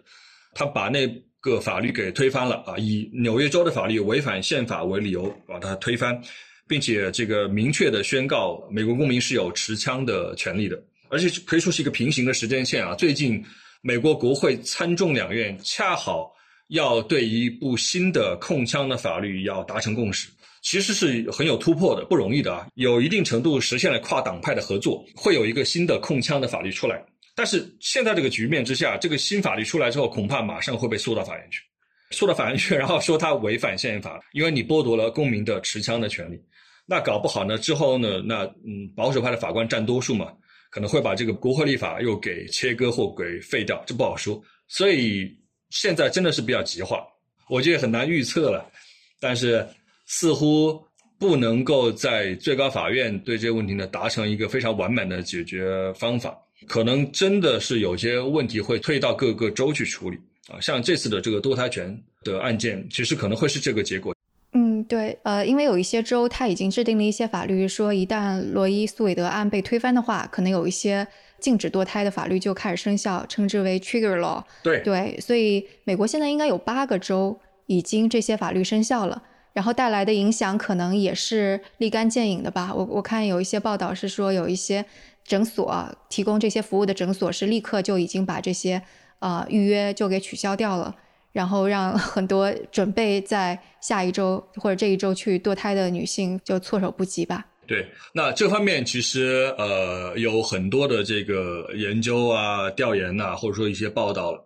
他把那个法律给推翻了啊，以纽约州的法律违反宪法为理由把它推翻，并且这个明确的宣告美国公民是有持枪的权利的。而且可以说是一个平行的时间线啊！最近，美国国会参众两院恰好要对一部新的控枪的法律要达成共识，其实是很有突破的，不容易的啊！有一定程度实现了跨党派的合作，会有一个新的控枪的法律出来。但是现在这个局面之下，这个新法律出来之后，恐怕马上会被诉到法院去，诉到法院去，然后说它违反宪法，因为你剥夺了公民的持枪的权利。那搞不好呢，之后呢，那嗯，保守派的法官占多数嘛。可能会把这个国会立法又给切割或给废掉，这不好说。所以现在真的是比较急化，我觉得很难预测了。但是似乎不能够在最高法院对这个问题呢达成一个非常完满的解决方法，可能真的是有些问题会退到各个州去处理啊。像这次的这个堕胎权的案件，其实可能会是这个结果。嗯，对，呃，因为有一些州它已经制定了一些法律，说一旦罗伊诉韦德案被推翻的话，可能有一些禁止堕胎的法律就开始生效，称之为 trigger law。对对，所以美国现在应该有八个州已经这些法律生效了，然后带来的影响可能也是立竿见影的吧。我我看有一些报道是说，有一些诊所提供这些服务的诊所是立刻就已经把这些呃预约就给取消掉了。然后让很多准备在下一周或者这一周去堕胎的女性就措手不及吧。对，那这方面其实呃有很多的这个研究啊、调研呐，或者说一些报道了。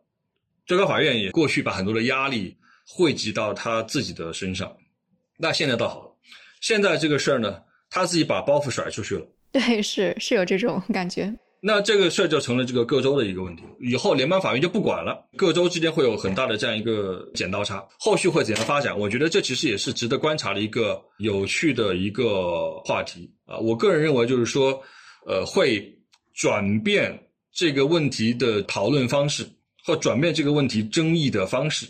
最高法院也过去把很多的压力汇集到他自己的身上，那现在倒好了，现在这个事儿呢，他自己把包袱甩出去了。对，是是有这种感觉。那这个事儿就成了这个各州的一个问题，以后联邦法院就不管了，各州之间会有很大的这样一个剪刀差，后续会怎样发展？我觉得这其实也是值得观察的一个有趣的一个话题啊。我个人认为就是说，呃，会转变这个问题的讨论方式，或转变这个问题争议的方式。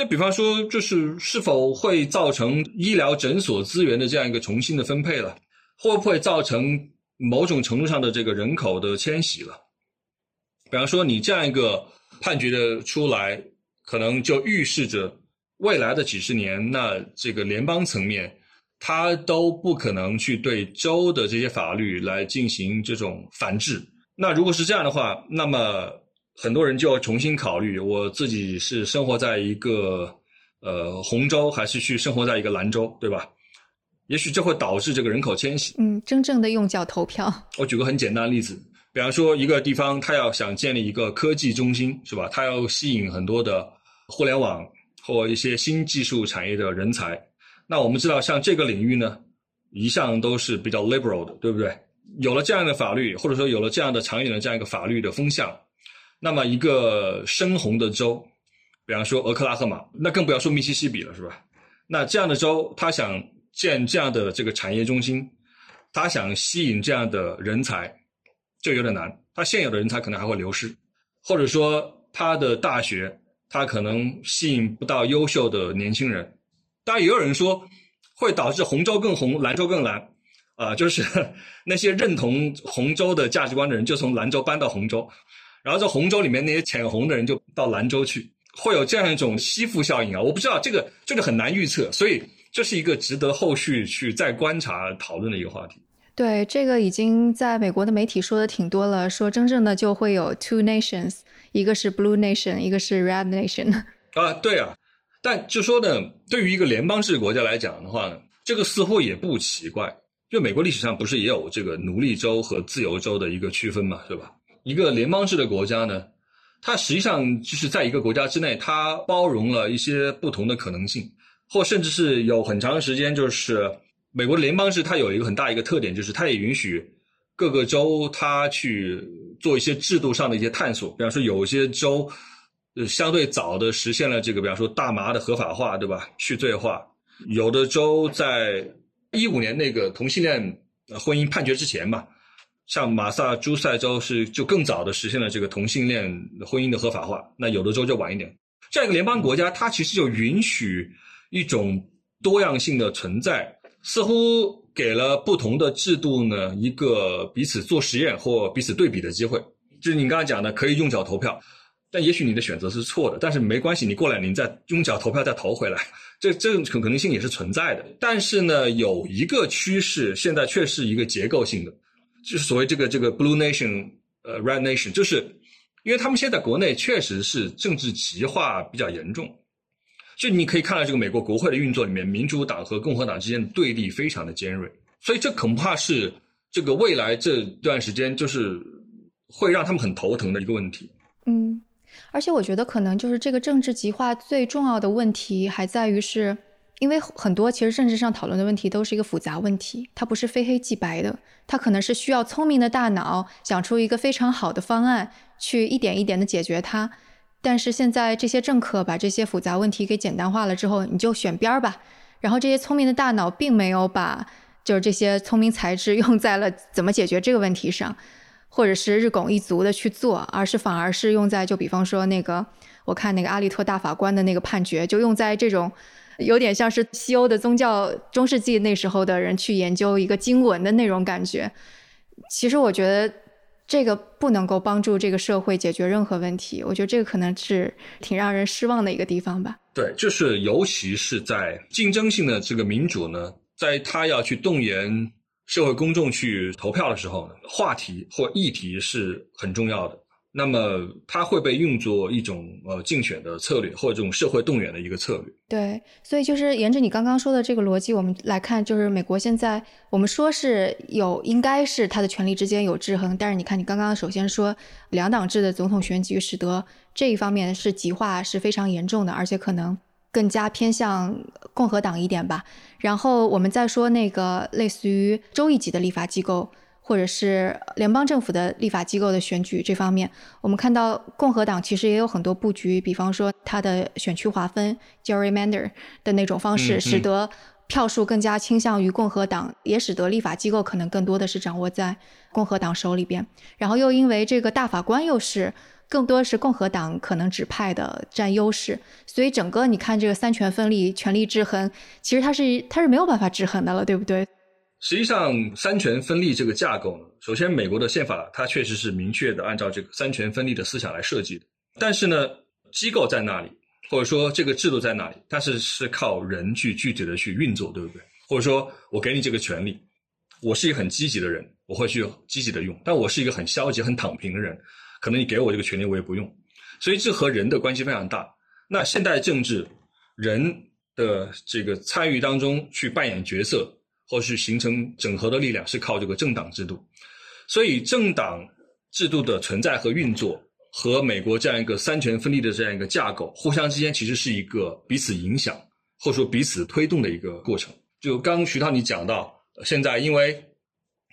就比方说，就是是否会造成医疗诊所资源的这样一个重新的分配了，会不会造成？某种程度上的这个人口的迁徙了，比方说你这样一个判决的出来，可能就预示着未来的几十年，那这个联邦层面，它都不可能去对州的这些法律来进行这种反制。那如果是这样的话，那么很多人就要重新考虑，我自己是生活在一个呃红州，还是去生活在一个兰州，对吧？也许这会导致这个人口迁徙。嗯，真正的用脚投票。我举个很简单的例子，比方说一个地方，它要想建立一个科技中心，是吧？它要吸引很多的互联网或一些新技术产业的人才。那我们知道，像这个领域呢，一向都是比较 liberal 的，对不对？有了这样的法律，或者说有了这样的长远的这样一个法律的风向，那么一个深红的州，比方说俄克拉荷马，那更不要说密西西比了，是吧？那这样的州，他想。建这样的这个产业中心，他想吸引这样的人才，就有点难。他现有的人才可能还会流失，或者说他的大学，他可能吸引不到优秀的年轻人。当然，也有人说会导致红州更红，蓝州更蓝，啊，就是 *laughs* 那些认同红州的价值观的人就从兰州搬到红州，然后在红州里面那些浅红的人就到兰州去，会有这样一种吸附效应啊。我不知道这个这个很难预测，所以。这是一个值得后续去再观察讨论的一个话题。对，这个已经在美国的媒体说的挺多了，说真正的就会有 two nations，一个是 blue nation，一个是 red nation。*laughs* 啊，对啊，但就说呢，对于一个联邦制国家来讲的话呢，这个似乎也不奇怪，就美国历史上不是也有这个奴隶州和自由州的一个区分嘛，对吧？一个联邦制的国家呢，它实际上就是在一个国家之内，它包容了一些不同的可能性。或甚至是有很长时间，就是美国的联邦制，它有一个很大一个特点，就是它也允许各个州它去做一些制度上的一些探索。比方说，有些州呃相对早的实现了这个，比方说大麻的合法化，对吧？去罪化。有的州在一五年那个同性恋婚姻判决之前吧，像马萨诸塞州是就更早的实现了这个同性恋婚姻的合法化。那有的州就晚一点。这样一个联邦国家，它其实就允许一种多样性的存在，似乎给了不同的制度呢一个彼此做实验或彼此对比的机会。就是你刚才讲的，可以用脚投票，但也许你的选择是错的，但是没关系，你过两年再用脚投票再投回来，这这种可可能性也是存在的。但是呢，有一个趋势，现在却是一个结构性的，就是所谓这个这个 blue nation，呃，red nation，就是因为他们现在国内确实是政治极化比较严重，就你可以看到这个美国国会的运作里面，民主党和共和党之间的对立非常的尖锐，所以这恐怕是这个未来这段时间就是。会让他们很头疼的一个问题。嗯，而且我觉得可能就是这个政治极化最重要的问题还在于是，因为很多其实政治上讨论的问题都是一个复杂问题，它不是非黑即白的，它可能是需要聪明的大脑想出一个非常好的方案去一点一点的解决它。但是现在这些政客把这些复杂问题给简单化了之后，你就选边儿吧。然后这些聪明的大脑并没有把就是这些聪明才智 *laughs* 用在了怎么解决这个问题上。或者是日拱一卒的去做，而是反而是用在就比方说那个，我看那个阿利托大法官的那个判决，就用在这种有点像是西欧的宗教中世纪那时候的人去研究一个经文的那种感觉。其实我觉得这个不能够帮助这个社会解决任何问题，我觉得这个可能是挺让人失望的一个地方吧。对，就是尤其是在竞争性的这个民主呢，在他要去动员。社会公众去投票的时候，话题或议题是很重要的。那么它会被用作一种呃竞选的策略，或者这种社会动员的一个策略。对，所以就是沿着你刚刚说的这个逻辑，我们来看，就是美国现在我们说是有应该是它的权力之间有制衡，但是你看你刚刚首先说两党制的总统选举，使得这一方面是极化是非常严重的，而且可能。更加偏向共和党一点吧。然后我们再说那个类似于州一级的立法机构，或者是联邦政府的立法机构的选举这方面，我们看到共和党其实也有很多布局，比方说它的选区划分 （gerrymander） 的那种方式，使得票数更加倾向于共和党，也使得立法机构可能更多的是掌握在共和党手里边。然后又因为这个大法官又是。更多是共和党可能指派的占优势，所以整个你看这个三权分立、权力制衡，其实它是它是没有办法制衡的了，对不对？实际上，三权分立这个架构呢，首先美国的宪法它确实是明确的按照这个三权分立的思想来设计的，但是呢，机构在那里，或者说这个制度在那里，但是是靠人去具体的去运作，对不对？或者说我给你这个权利，我是一个很积极的人，我会去积极的用，但我是一个很消极、很躺平的人。可能你给我这个权利，我也不用，所以这和人的关系非常大。那现代政治，人的这个参与当中去扮演角色，或是形成整合的力量，是靠这个政党制度。所以政党制度的存在和运作，和美国这样一个三权分立的这样一个架构，互相之间其实是一个彼此影响，或者说彼此推动的一个过程。就刚徐涛你讲到，现在因为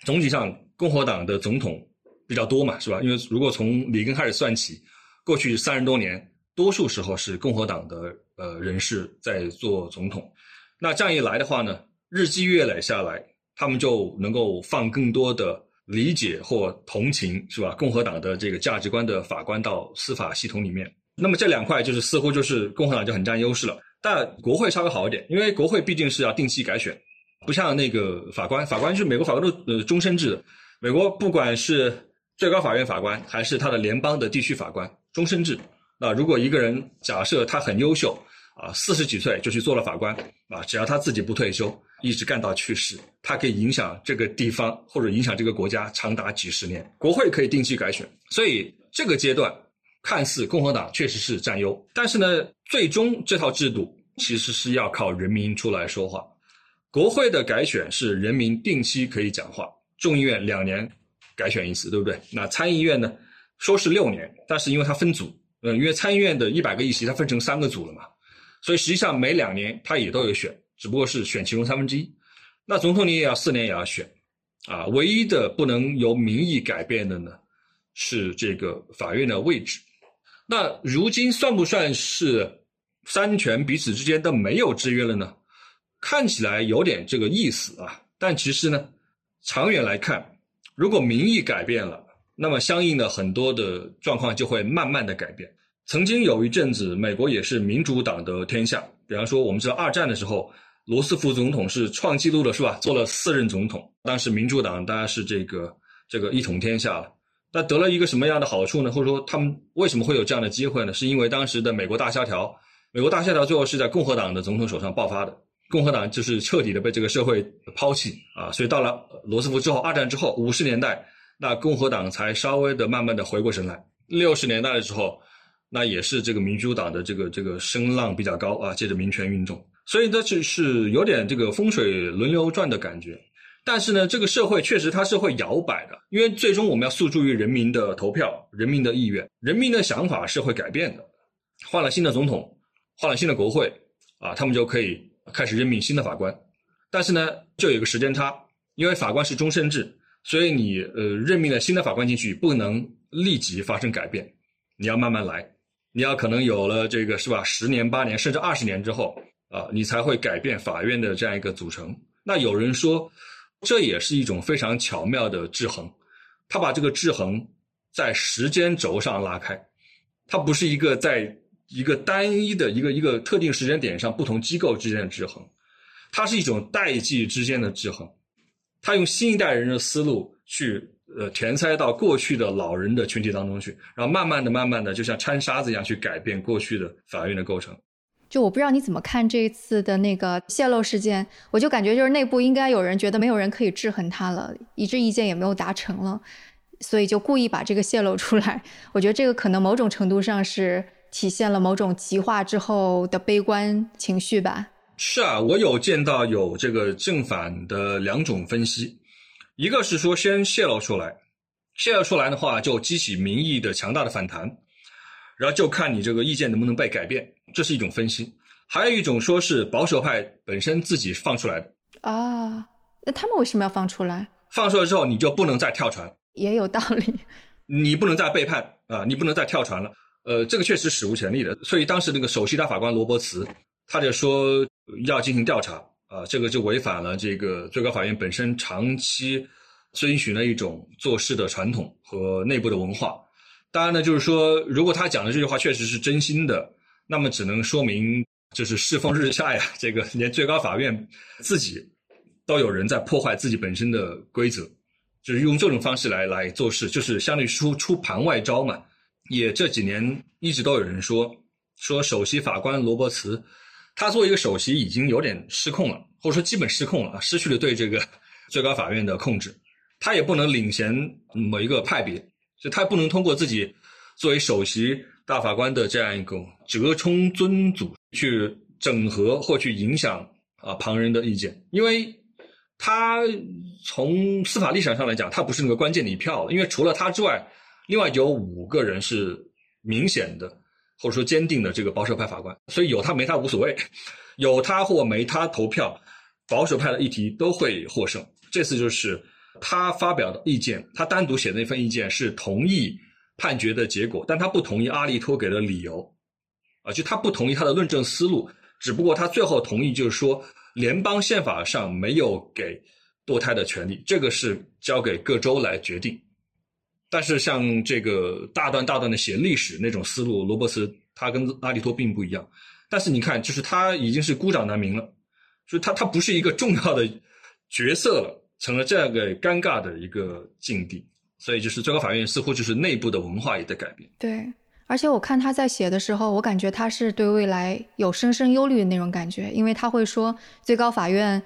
总体上共和党的总统。比较多嘛，是吧？因为如果从里根开始算起，过去三十多年，多数时候是共和党的呃人士在做总统。那这样一来的话呢，日积月累下来，他们就能够放更多的理解或同情，是吧？共和党的这个价值观的法官到司法系统里面。那么这两块就是似乎就是共和党就很占优势了。但国会稍微好一点，因为国会毕竟是要定期改选，不像那个法官，法官是美国法官都呃终身制的。美国不管是最高法院法官还是他的联邦的地区法官，终身制。那如果一个人假设他很优秀啊，四十几岁就去做了法官啊，只要他自己不退休，一直干到去世，他可以影响这个地方或者影响这个国家长达几十年。国会可以定期改选，所以这个阶段看似共和党确实是占优，但是呢，最终这套制度其实是要靠人民出来说话。国会的改选是人民定期可以讲话，众议院两年。改选一次，对不对？那参议院呢？说是六年，但是因为它分组，嗯，因为参议院的一百个议席它分成三个组了嘛，所以实际上每两年它也都有选，只不过是选其中三分之一。那总统你也要四年也要选，啊，唯一的不能由民意改变的呢，是这个法院的位置。那如今算不算是三权彼此之间都没有制约了呢？看起来有点这个意思啊，但其实呢，长远来看，如果民意改变了，那么相应的很多的状况就会慢慢的改变。曾经有一阵子，美国也是民主党的天下，比方说我们知道二战的时候，罗斯福总统是创纪录的是吧？做了四任总统，当时民主党当然是这个这个一统天下了。那得了一个什么样的好处呢？或者说他们为什么会有这样的机会呢？是因为当时的美国大萧条，美国大萧条最后是在共和党的总统手上爆发的。共和党就是彻底的被这个社会抛弃啊，所以到了罗斯福之后，二战之后五十年代，那共和党才稍微的慢慢的回过神来。六十年代的时候，那也是这个民主党的这个这个声浪比较高啊，借着民权运动，所以呢就是有点这个风水轮流转的感觉。但是呢，这个社会确实它是会摇摆的，因为最终我们要诉诸于人民的投票、人民的意愿、人民的想法是会改变的。换了新的总统，换了新的国会啊，他们就可以。开始任命新的法官，但是呢，就有一个时间差，因为法官是终身制，所以你呃任命了新的法官进去，不能立即发生改变，你要慢慢来，你要可能有了这个是吧，十年、八年甚至二十年之后啊，你才会改变法院的这样一个组成。那有人说，这也是一种非常巧妙的制衡，他把这个制衡在时间轴上拉开，它不是一个在。一个单一的一个一个特定时间点上，不同机构之间的制衡，它是一种代际之间的制衡。他用新一代人的思路去呃填塞到过去的老人的群体当中去，然后慢慢的、慢慢的，就像掺沙子一样去改变过去的法院的构成。就我不知道你怎么看这一次的那个泄露事件，我就感觉就是内部应该有人觉得没有人可以制衡他了，一致意见也没有达成了，所以就故意把这个泄露出来。我觉得这个可能某种程度上是。体现了某种极化之后的悲观情绪吧？是啊，我有见到有这个正反的两种分析，一个是说先泄露出来，泄露出来的话就激起民意的强大的反弹，然后就看你这个意见能不能被改变，这是一种分析。还有一种说是保守派本身自己放出来的啊，那他们为什么要放出来？放出来之后你就不能再跳船，也有道理，你不能再背叛啊，你不能再跳船了。呃，这个确实史无前例的，所以当时那个首席大法官罗伯茨，他就说要进行调查啊，这个就违反了这个最高法院本身长期遵循的一种做事的传统和内部的文化。当然呢，就是说，如果他讲的这句话确实是真心的，那么只能说明就是世风日下呀，这个连最高法院自己都有人在破坏自己本身的规则，就是用这种方式来来做事，就是相当于出出盘外招嘛。也这几年一直都有人说，说首席法官罗伯茨，他作为一个首席已经有点失控了，或者说基本失控了，失去了对这个最高法院的控制。他也不能领衔某一个派别，就他不能通过自己作为首席大法官的这样一个折冲尊祖去整合或去影响啊旁人的意见，因为他从司法立场上来讲，他不是那个关键的一票，因为除了他之外。另外有五个人是明显的，或者说坚定的这个保守派法官，所以有他没他无所谓，有他或没他投票，保守派的议题都会获胜。这次就是他发表的意见，他单独写的那份意见是同意判决的结果，但他不同意阿利托给的理由，啊，就他不同意他的论证思路，只不过他最后同意就是说联邦宪法上没有给堕胎的权利，这个是交给各州来决定。但是像这个大段大段的写历史那种思路，罗伯茨他跟阿利托并不一样。但是你看，就是他已经是孤掌难鸣了，就他他不是一个重要的角色了，成了这样个尴尬的一个境地。所以就是最高法院似乎就是内部的文化也在改变。对，而且我看他在写的时候，我感觉他是对未来有深深忧虑的那种感觉，因为他会说最高法院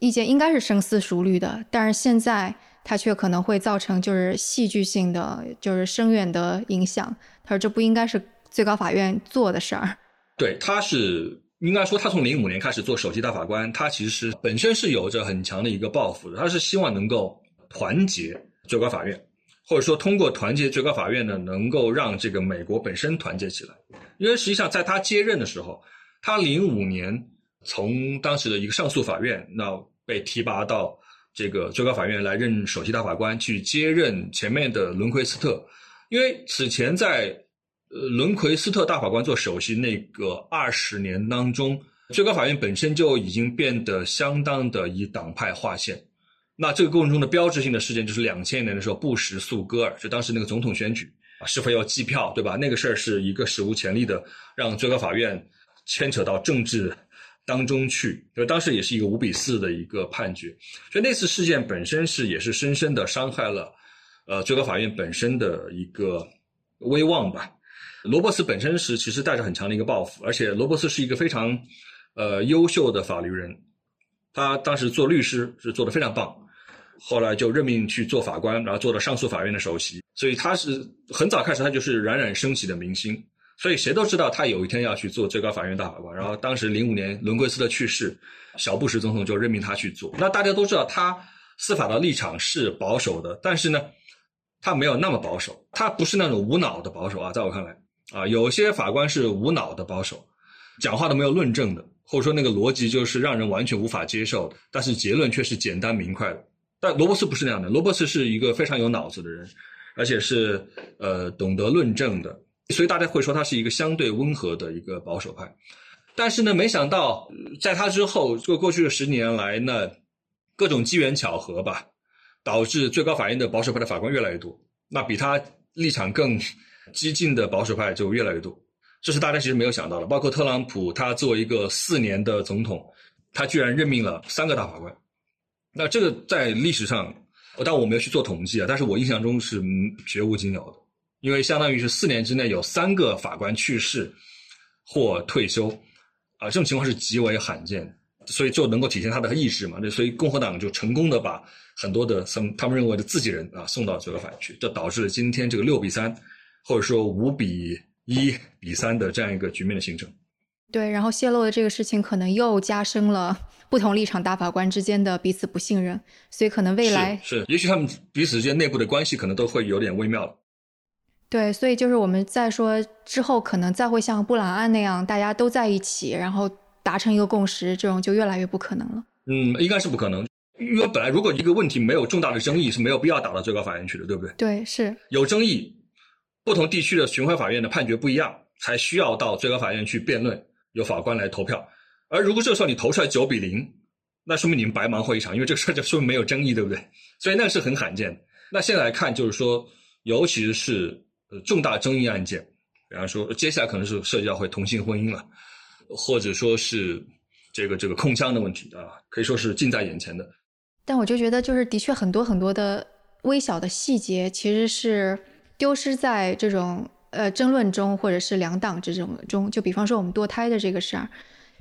意见应该是深思熟虑的，但是现在。他却可能会造成就是戏剧性的，就是深远的影响。他说这不应该是最高法院做的事儿。对，他是应该说，他从零五年开始做首席大法官，他其实是本身是有着很强的一个抱负的。他是希望能够团结最高法院，或者说通过团结最高法院呢，能够让这个美国本身团结起来。因为实际上在他接任的时候，他零五年从当时的一个上诉法院那被提拔到。这个最高法院来任首席大法官，去接任前面的伦奎斯特，因为此前在呃，伦奎斯特大法官做首席那个二十年当中，最高法院本身就已经变得相当的以党派划线。那这个过程中的标志性的事件就是两千年的时候，布什诉戈尔，就当时那个总统选举啊，是否要计票，对吧？那个事儿是一个史无前例的，让最高法院牵扯到政治当中去。因为当时也是一个五比四的一个判决，所以那次事件本身是也是深深的伤害了，呃，最高法院本身的一个威望吧。罗伯斯本身是其实带着很强的一个抱负，而且罗伯斯是一个非常，呃，优秀的法律人，他当时做律师是做的非常棒，后来就任命去做法官，然后做了上诉法院的首席，所以他是很早开始他就是冉冉升起的明星，所以谁都知道他有一天要去做最高法院大法官。然后当时零五年伦圭斯的去世，小布什总统就任命他去做。那大家都知道他司法的立场是保守的，但是呢，他没有那么保守，他不是那种无脑的保守啊，在我看来。啊，有些法官是无脑的保守，讲话都没有论证的，或者说那个逻辑就是让人完全无法接受，但是结论却是简单明快的。但罗伯斯不是那样的，罗伯斯是一个非常有脑子的人，而且是呃懂得论证的，所以大家会说他是一个相对温和的一个保守派。但是呢，没想到在他之后，过过去的十年来呢，各种机缘巧合吧，导致最高法院的保守派的法官越来越多，那比他立场更。激进的保守派就越来越多，这是大家其实没有想到的。包括特朗普，他作为一个四年的总统，他居然任命了三个大法官。那这个在历史上，但我没有去做统计啊，但是我印象中是绝无仅有的，因为相当于是四年之内有三个法官去世或退休，啊，这种情况是极为罕见，所以就能够体现他的意志嘛。那所以共和党就成功的把很多的送他们认为的自己人啊送到最高法院去，这导致了今天这个六比三。或者说五比一比三的这样一个局面的形成，对，然后泄露的这个事情可能又加深了不同立场大法官之间的彼此不信任，所以可能未来是，也许他们彼此之间内部的关系可能都会有点微妙了。对，所以就是我们再说之后，可能再会像布朗案那样，大家都在一起，然后达成一个共识，这种就越来越不可能了。嗯，应该是不可能，因为本来如果一个问题没有重大的争议，是没有必要打到最高法院去的，对不对？对，是有争议。不同地区的巡回法院的判决不一样，才需要到最高法院去辩论，由法官来投票。而如果这时候你投出来九比零，那说明你们白忙活一场，因为这个事儿就 *laughs* 说明没有争议，对不对？所以那是很罕见。那现在来看，就是说，尤其是呃重大争议案件，比方说接下来可能是涉及到会同性婚姻了，或者说是这个这个控枪的问题啊，可以说是近在眼前的。但我就觉得，就是的确很多很多的微小的细节，其实是。丢失在这种呃争论中，或者是两党这种中，就比方说我们堕胎的这个事儿，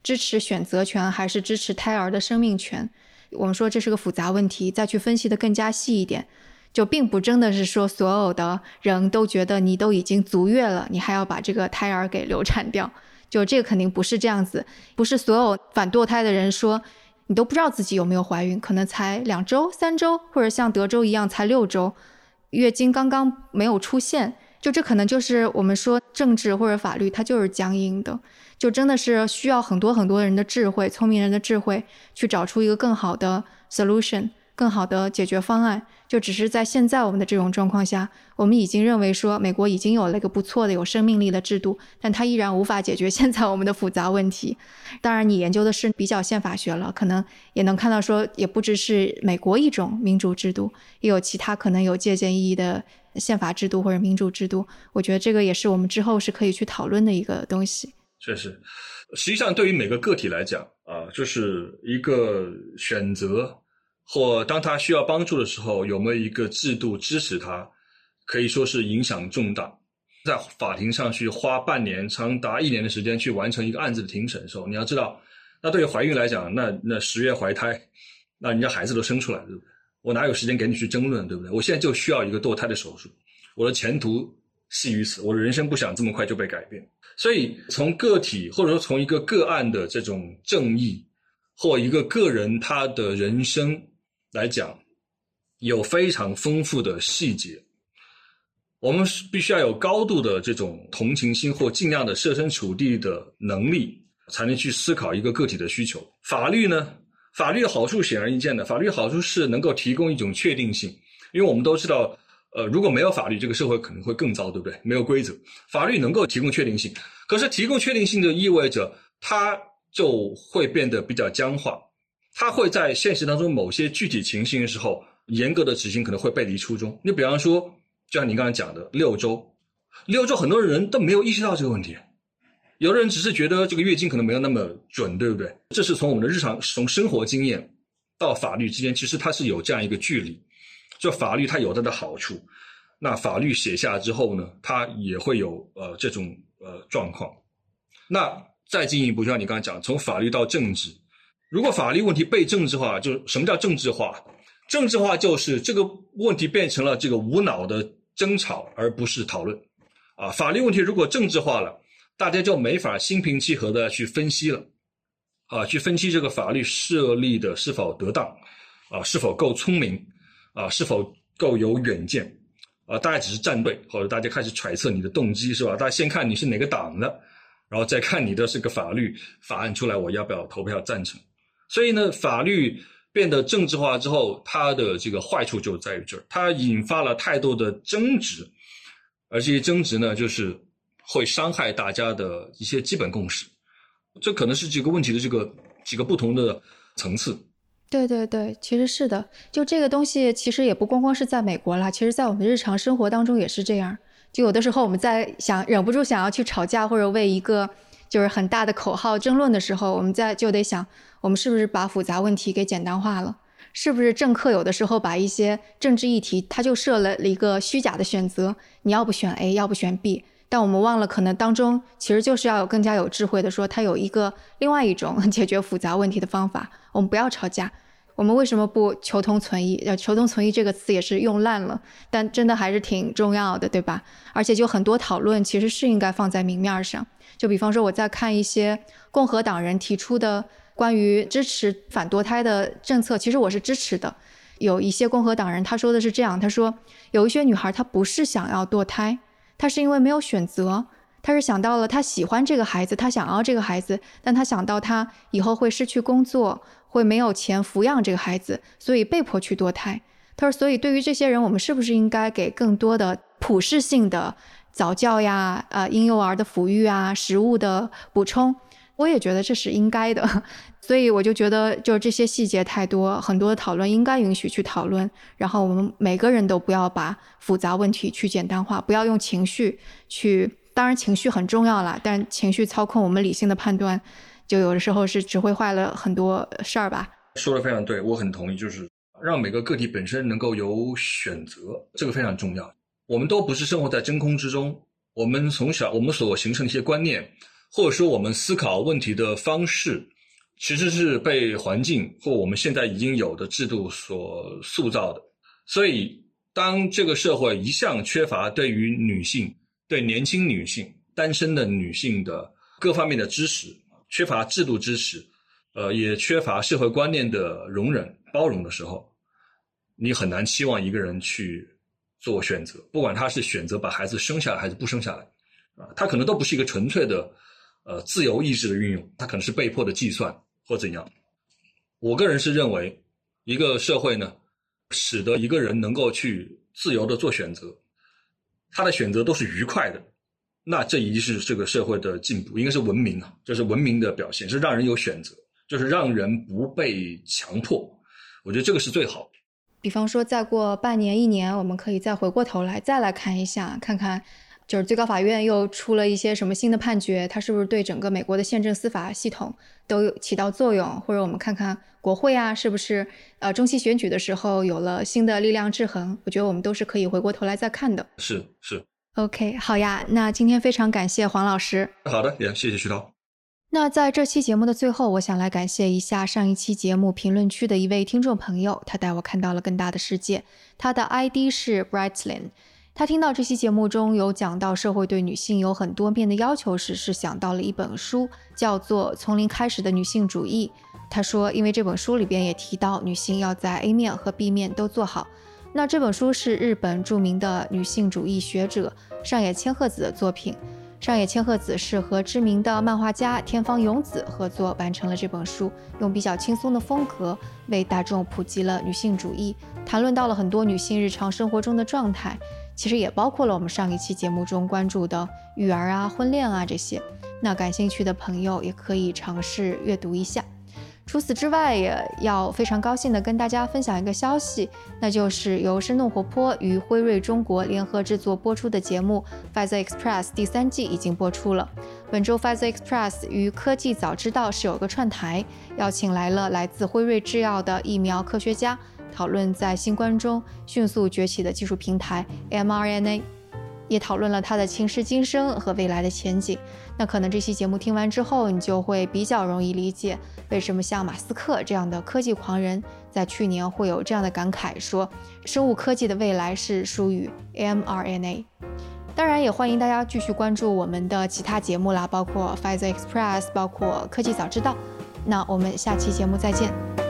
支持选择权还是支持胎儿的生命权？我们说这是个复杂问题，再去分析的更加细一点，就并不真的是说所有的人都觉得你都已经足月了，你还要把这个胎儿给流产掉，就这个肯定不是这样子，不是所有反堕胎的人说你都不知道自己有没有怀孕，可能才两周、三周，或者像德州一样才六周。月经刚刚没有出现，就这可能就是我们说政治或者法律，它就是僵硬的，就真的是需要很多很多人的智慧，聪明人的智慧去找出一个更好的 solution。更好的解决方案，就只是在现在我们的这种状况下，我们已经认为说美国已经有了一个不错的有生命力的制度，但它依然无法解决现在我们的复杂问题。当然，你研究的是比较宪法学了，可能也能看到说，也不只是美国一种民主制度，也有其他可能有借鉴意义的宪法制度或者民主制度。我觉得这个也是我们之后是可以去讨论的一个东西。确实，实际上对于每个个体来讲啊，就是一个选择。或当他需要帮助的时候，有没有一个制度支持他，可以说是影响重大。在法庭上去花半年、长达一年的时间去完成一个案子的庭审的时候，你要知道，那对于怀孕来讲，那那十月怀胎，那人家孩子都生出来了，对不对？我哪有时间给你去争论，对不对？我现在就需要一个堕胎的手术，我的前途系于此，我的人生不想这么快就被改变。所以，从个体或者说从一个个案的这种正义，或一个个人他的人生。来讲，有非常丰富的细节，我们是必须要有高度的这种同情心，或尽量的设身处地的能力，才能去思考一个个体的需求。法律呢，法律的好处显而易见的，法律好处是能够提供一种确定性，因为我们都知道，呃，如果没有法律，这个社会可能会更糟，对不对？没有规则，法律能够提供确定性，可是提供确定性就意味着它就会变得比较僵化，它会在现实当中某些具体情形的时候，严格的执行可能会背离初衷。你比方说，就像你刚才讲的六周，六周很多人都没有意识到这个问题，有的人只是觉得这个月经可能没有那么准，对不对？这是从我们的日常从生活经验到法律之间，其实它是有这样一个距离。就法律它有它的好处，那法律写下之后呢，它也会有呃这种呃状况。那再进一步，就像你刚才讲，从法律到政治，如果法律问题被政治化，就什么叫政治化？政治化就是这个问题变成了这个无脑的争吵，而不是讨论。啊，法律问题如果政治化了，大家就没法心平气和的去分析了，啊，去分析这个法律设立的是否得当，啊，是否够聪明。啊，是否够有远见？啊，大家只是站队，或者大家开始揣测你的动机，是吧？大家先看你是哪个党的，然后再看你的这个法律法案出来，我要不要投票赞成？所以呢，法律变得政治化之后，它的这个坏处就在于这儿，它引发了太多的争执，而这些争执呢，就是会伤害大家的一些基本共识。这可能是这个问题的这个几个不同的层次。对对对，其实是的，就这个东西，其实也不光光是在美国啦，其实在我们日常生活当中也是这样。就有的时候我们在想，忍不住想要去吵架，或者为一个就是很大的口号争论的时候，我们在就得想，我们是不是把复杂问题给简单化了？是不是政客有的时候把一些政治议题，他就设了一个虚假的选择，你要不选 A，要不选 B，但我们忘了，可能当中其实就是要有更加有智慧的说，他有一个另外一种 *laughs* 解决复杂问题的方法。我们不要吵架。我们为什么不求同存异？呃，求同存异这个词也是用烂了，但真的还是挺重要的，对吧？而且就很多讨论其实是应该放在明面上。就比方说，我在看一些共和党人提出的关于支持反堕胎的政策，其实我是支持的。有一些共和党人他说的是这样，他说有一些女孩她不是想要堕胎，她是因为没有选择，她是想到了她喜欢这个孩子，她想要这个孩子，但她想到她以后会失去工作。会没有钱抚养这个孩子，所以被迫去堕胎。他说：“所以对于这些人，我们是不是应该给更多的普适性的早教呀、呃婴幼儿的抚育啊、食物的补充？”我也觉得这是应该的。*laughs* 所以我就觉得，就是这些细节太多，很多的讨论应该允许去讨论。然后我们每个人都不要把复杂问题去简单化，不要用情绪去。当然，情绪很重要啦，但情绪操控我们理性的判断。就有的时候是只会坏了很多事儿吧。说的非常对，我很同意，就是让每个个体本身能够有选择，这个非常重要。我们都不是生活在真空之中，我们从小我们所形成的一些观念，或者说我们思考问题的方式，其实是被环境或我们现在已经有的制度所塑造的。所以，当这个社会一向缺乏对于女性、对年轻女性、单身的女性的各方面的知识。缺乏制度支持，呃，也缺乏社会观念的容忍包容的时候，你很难期望一个人去做选择，不管他是选择把孩子生下来还是不生下来，啊，他可能都不是一个纯粹的呃自由意志的运用，他可能是被迫的计算或怎样。我个人是认为，一个社会呢，使得一个人能够去自由的做选择，他的选择都是愉快的。那这一定是这个社会的进步，应该是文明啊，这是文明的表现，是让人有选择，就是让人不被强迫。我觉得这个是最好。比方说，再过半年、一年，我们可以再回过头来，再来看一下，看看就是最高法院又出了一些什么新的判决，它是不是对整个美国的宪政司法系统都有起到作用？或者我们看看国会啊，是不是呃中期选举的时候有了新的力量制衡？我觉得我们都是可以回过头来再看的。是是。OK，好呀，那今天非常感谢黄老师。好的，也谢谢徐涛。那在这期节目的最后，我想来感谢一下上一期节目评论区的一位听众朋友，他带我看到了更大的世界。他的 ID 是 Brightlin。他听到这期节目中有讲到社会对女性有很多面的要求时，是想到了一本书，叫做《从零开始的女性主义》。他说，因为这本书里边也提到女性要在 A 面和 B 面都做好。那这本书是日本著名的女性主义学者上野千鹤子的作品。上野千鹤子是和知名的漫画家天方勇子合作完成了这本书，用比较轻松的风格为大众普及了女性主义，谈论到了很多女性日常生活中的状态，其实也包括了我们上一期节目中关注的育儿啊、婚恋啊这些。那感兴趣的朋友也可以尝试阅读一下。除此之外，也要非常高兴的跟大家分享一个消息，那就是由生动活泼与辉瑞中国联合制作播出的节目《Pfizer Express》第三季已经播出了。本周《Pfizer Express》与科技早知道是有个串台，邀请来了来自辉瑞制药的疫苗科学家，讨论在新冠中迅速崛起的技术平台 mRNA。也讨论了他的前世今生和未来的前景。那可能这期节目听完之后，你就会比较容易理解为什么像马斯克这样的科技狂人，在去年会有这样的感慨，说生物科技的未来是属于 mRNA。当然，也欢迎大家继续关注我们的其他节目啦，包括 Pfizer Express，包括科技早知道。那我们下期节目再见。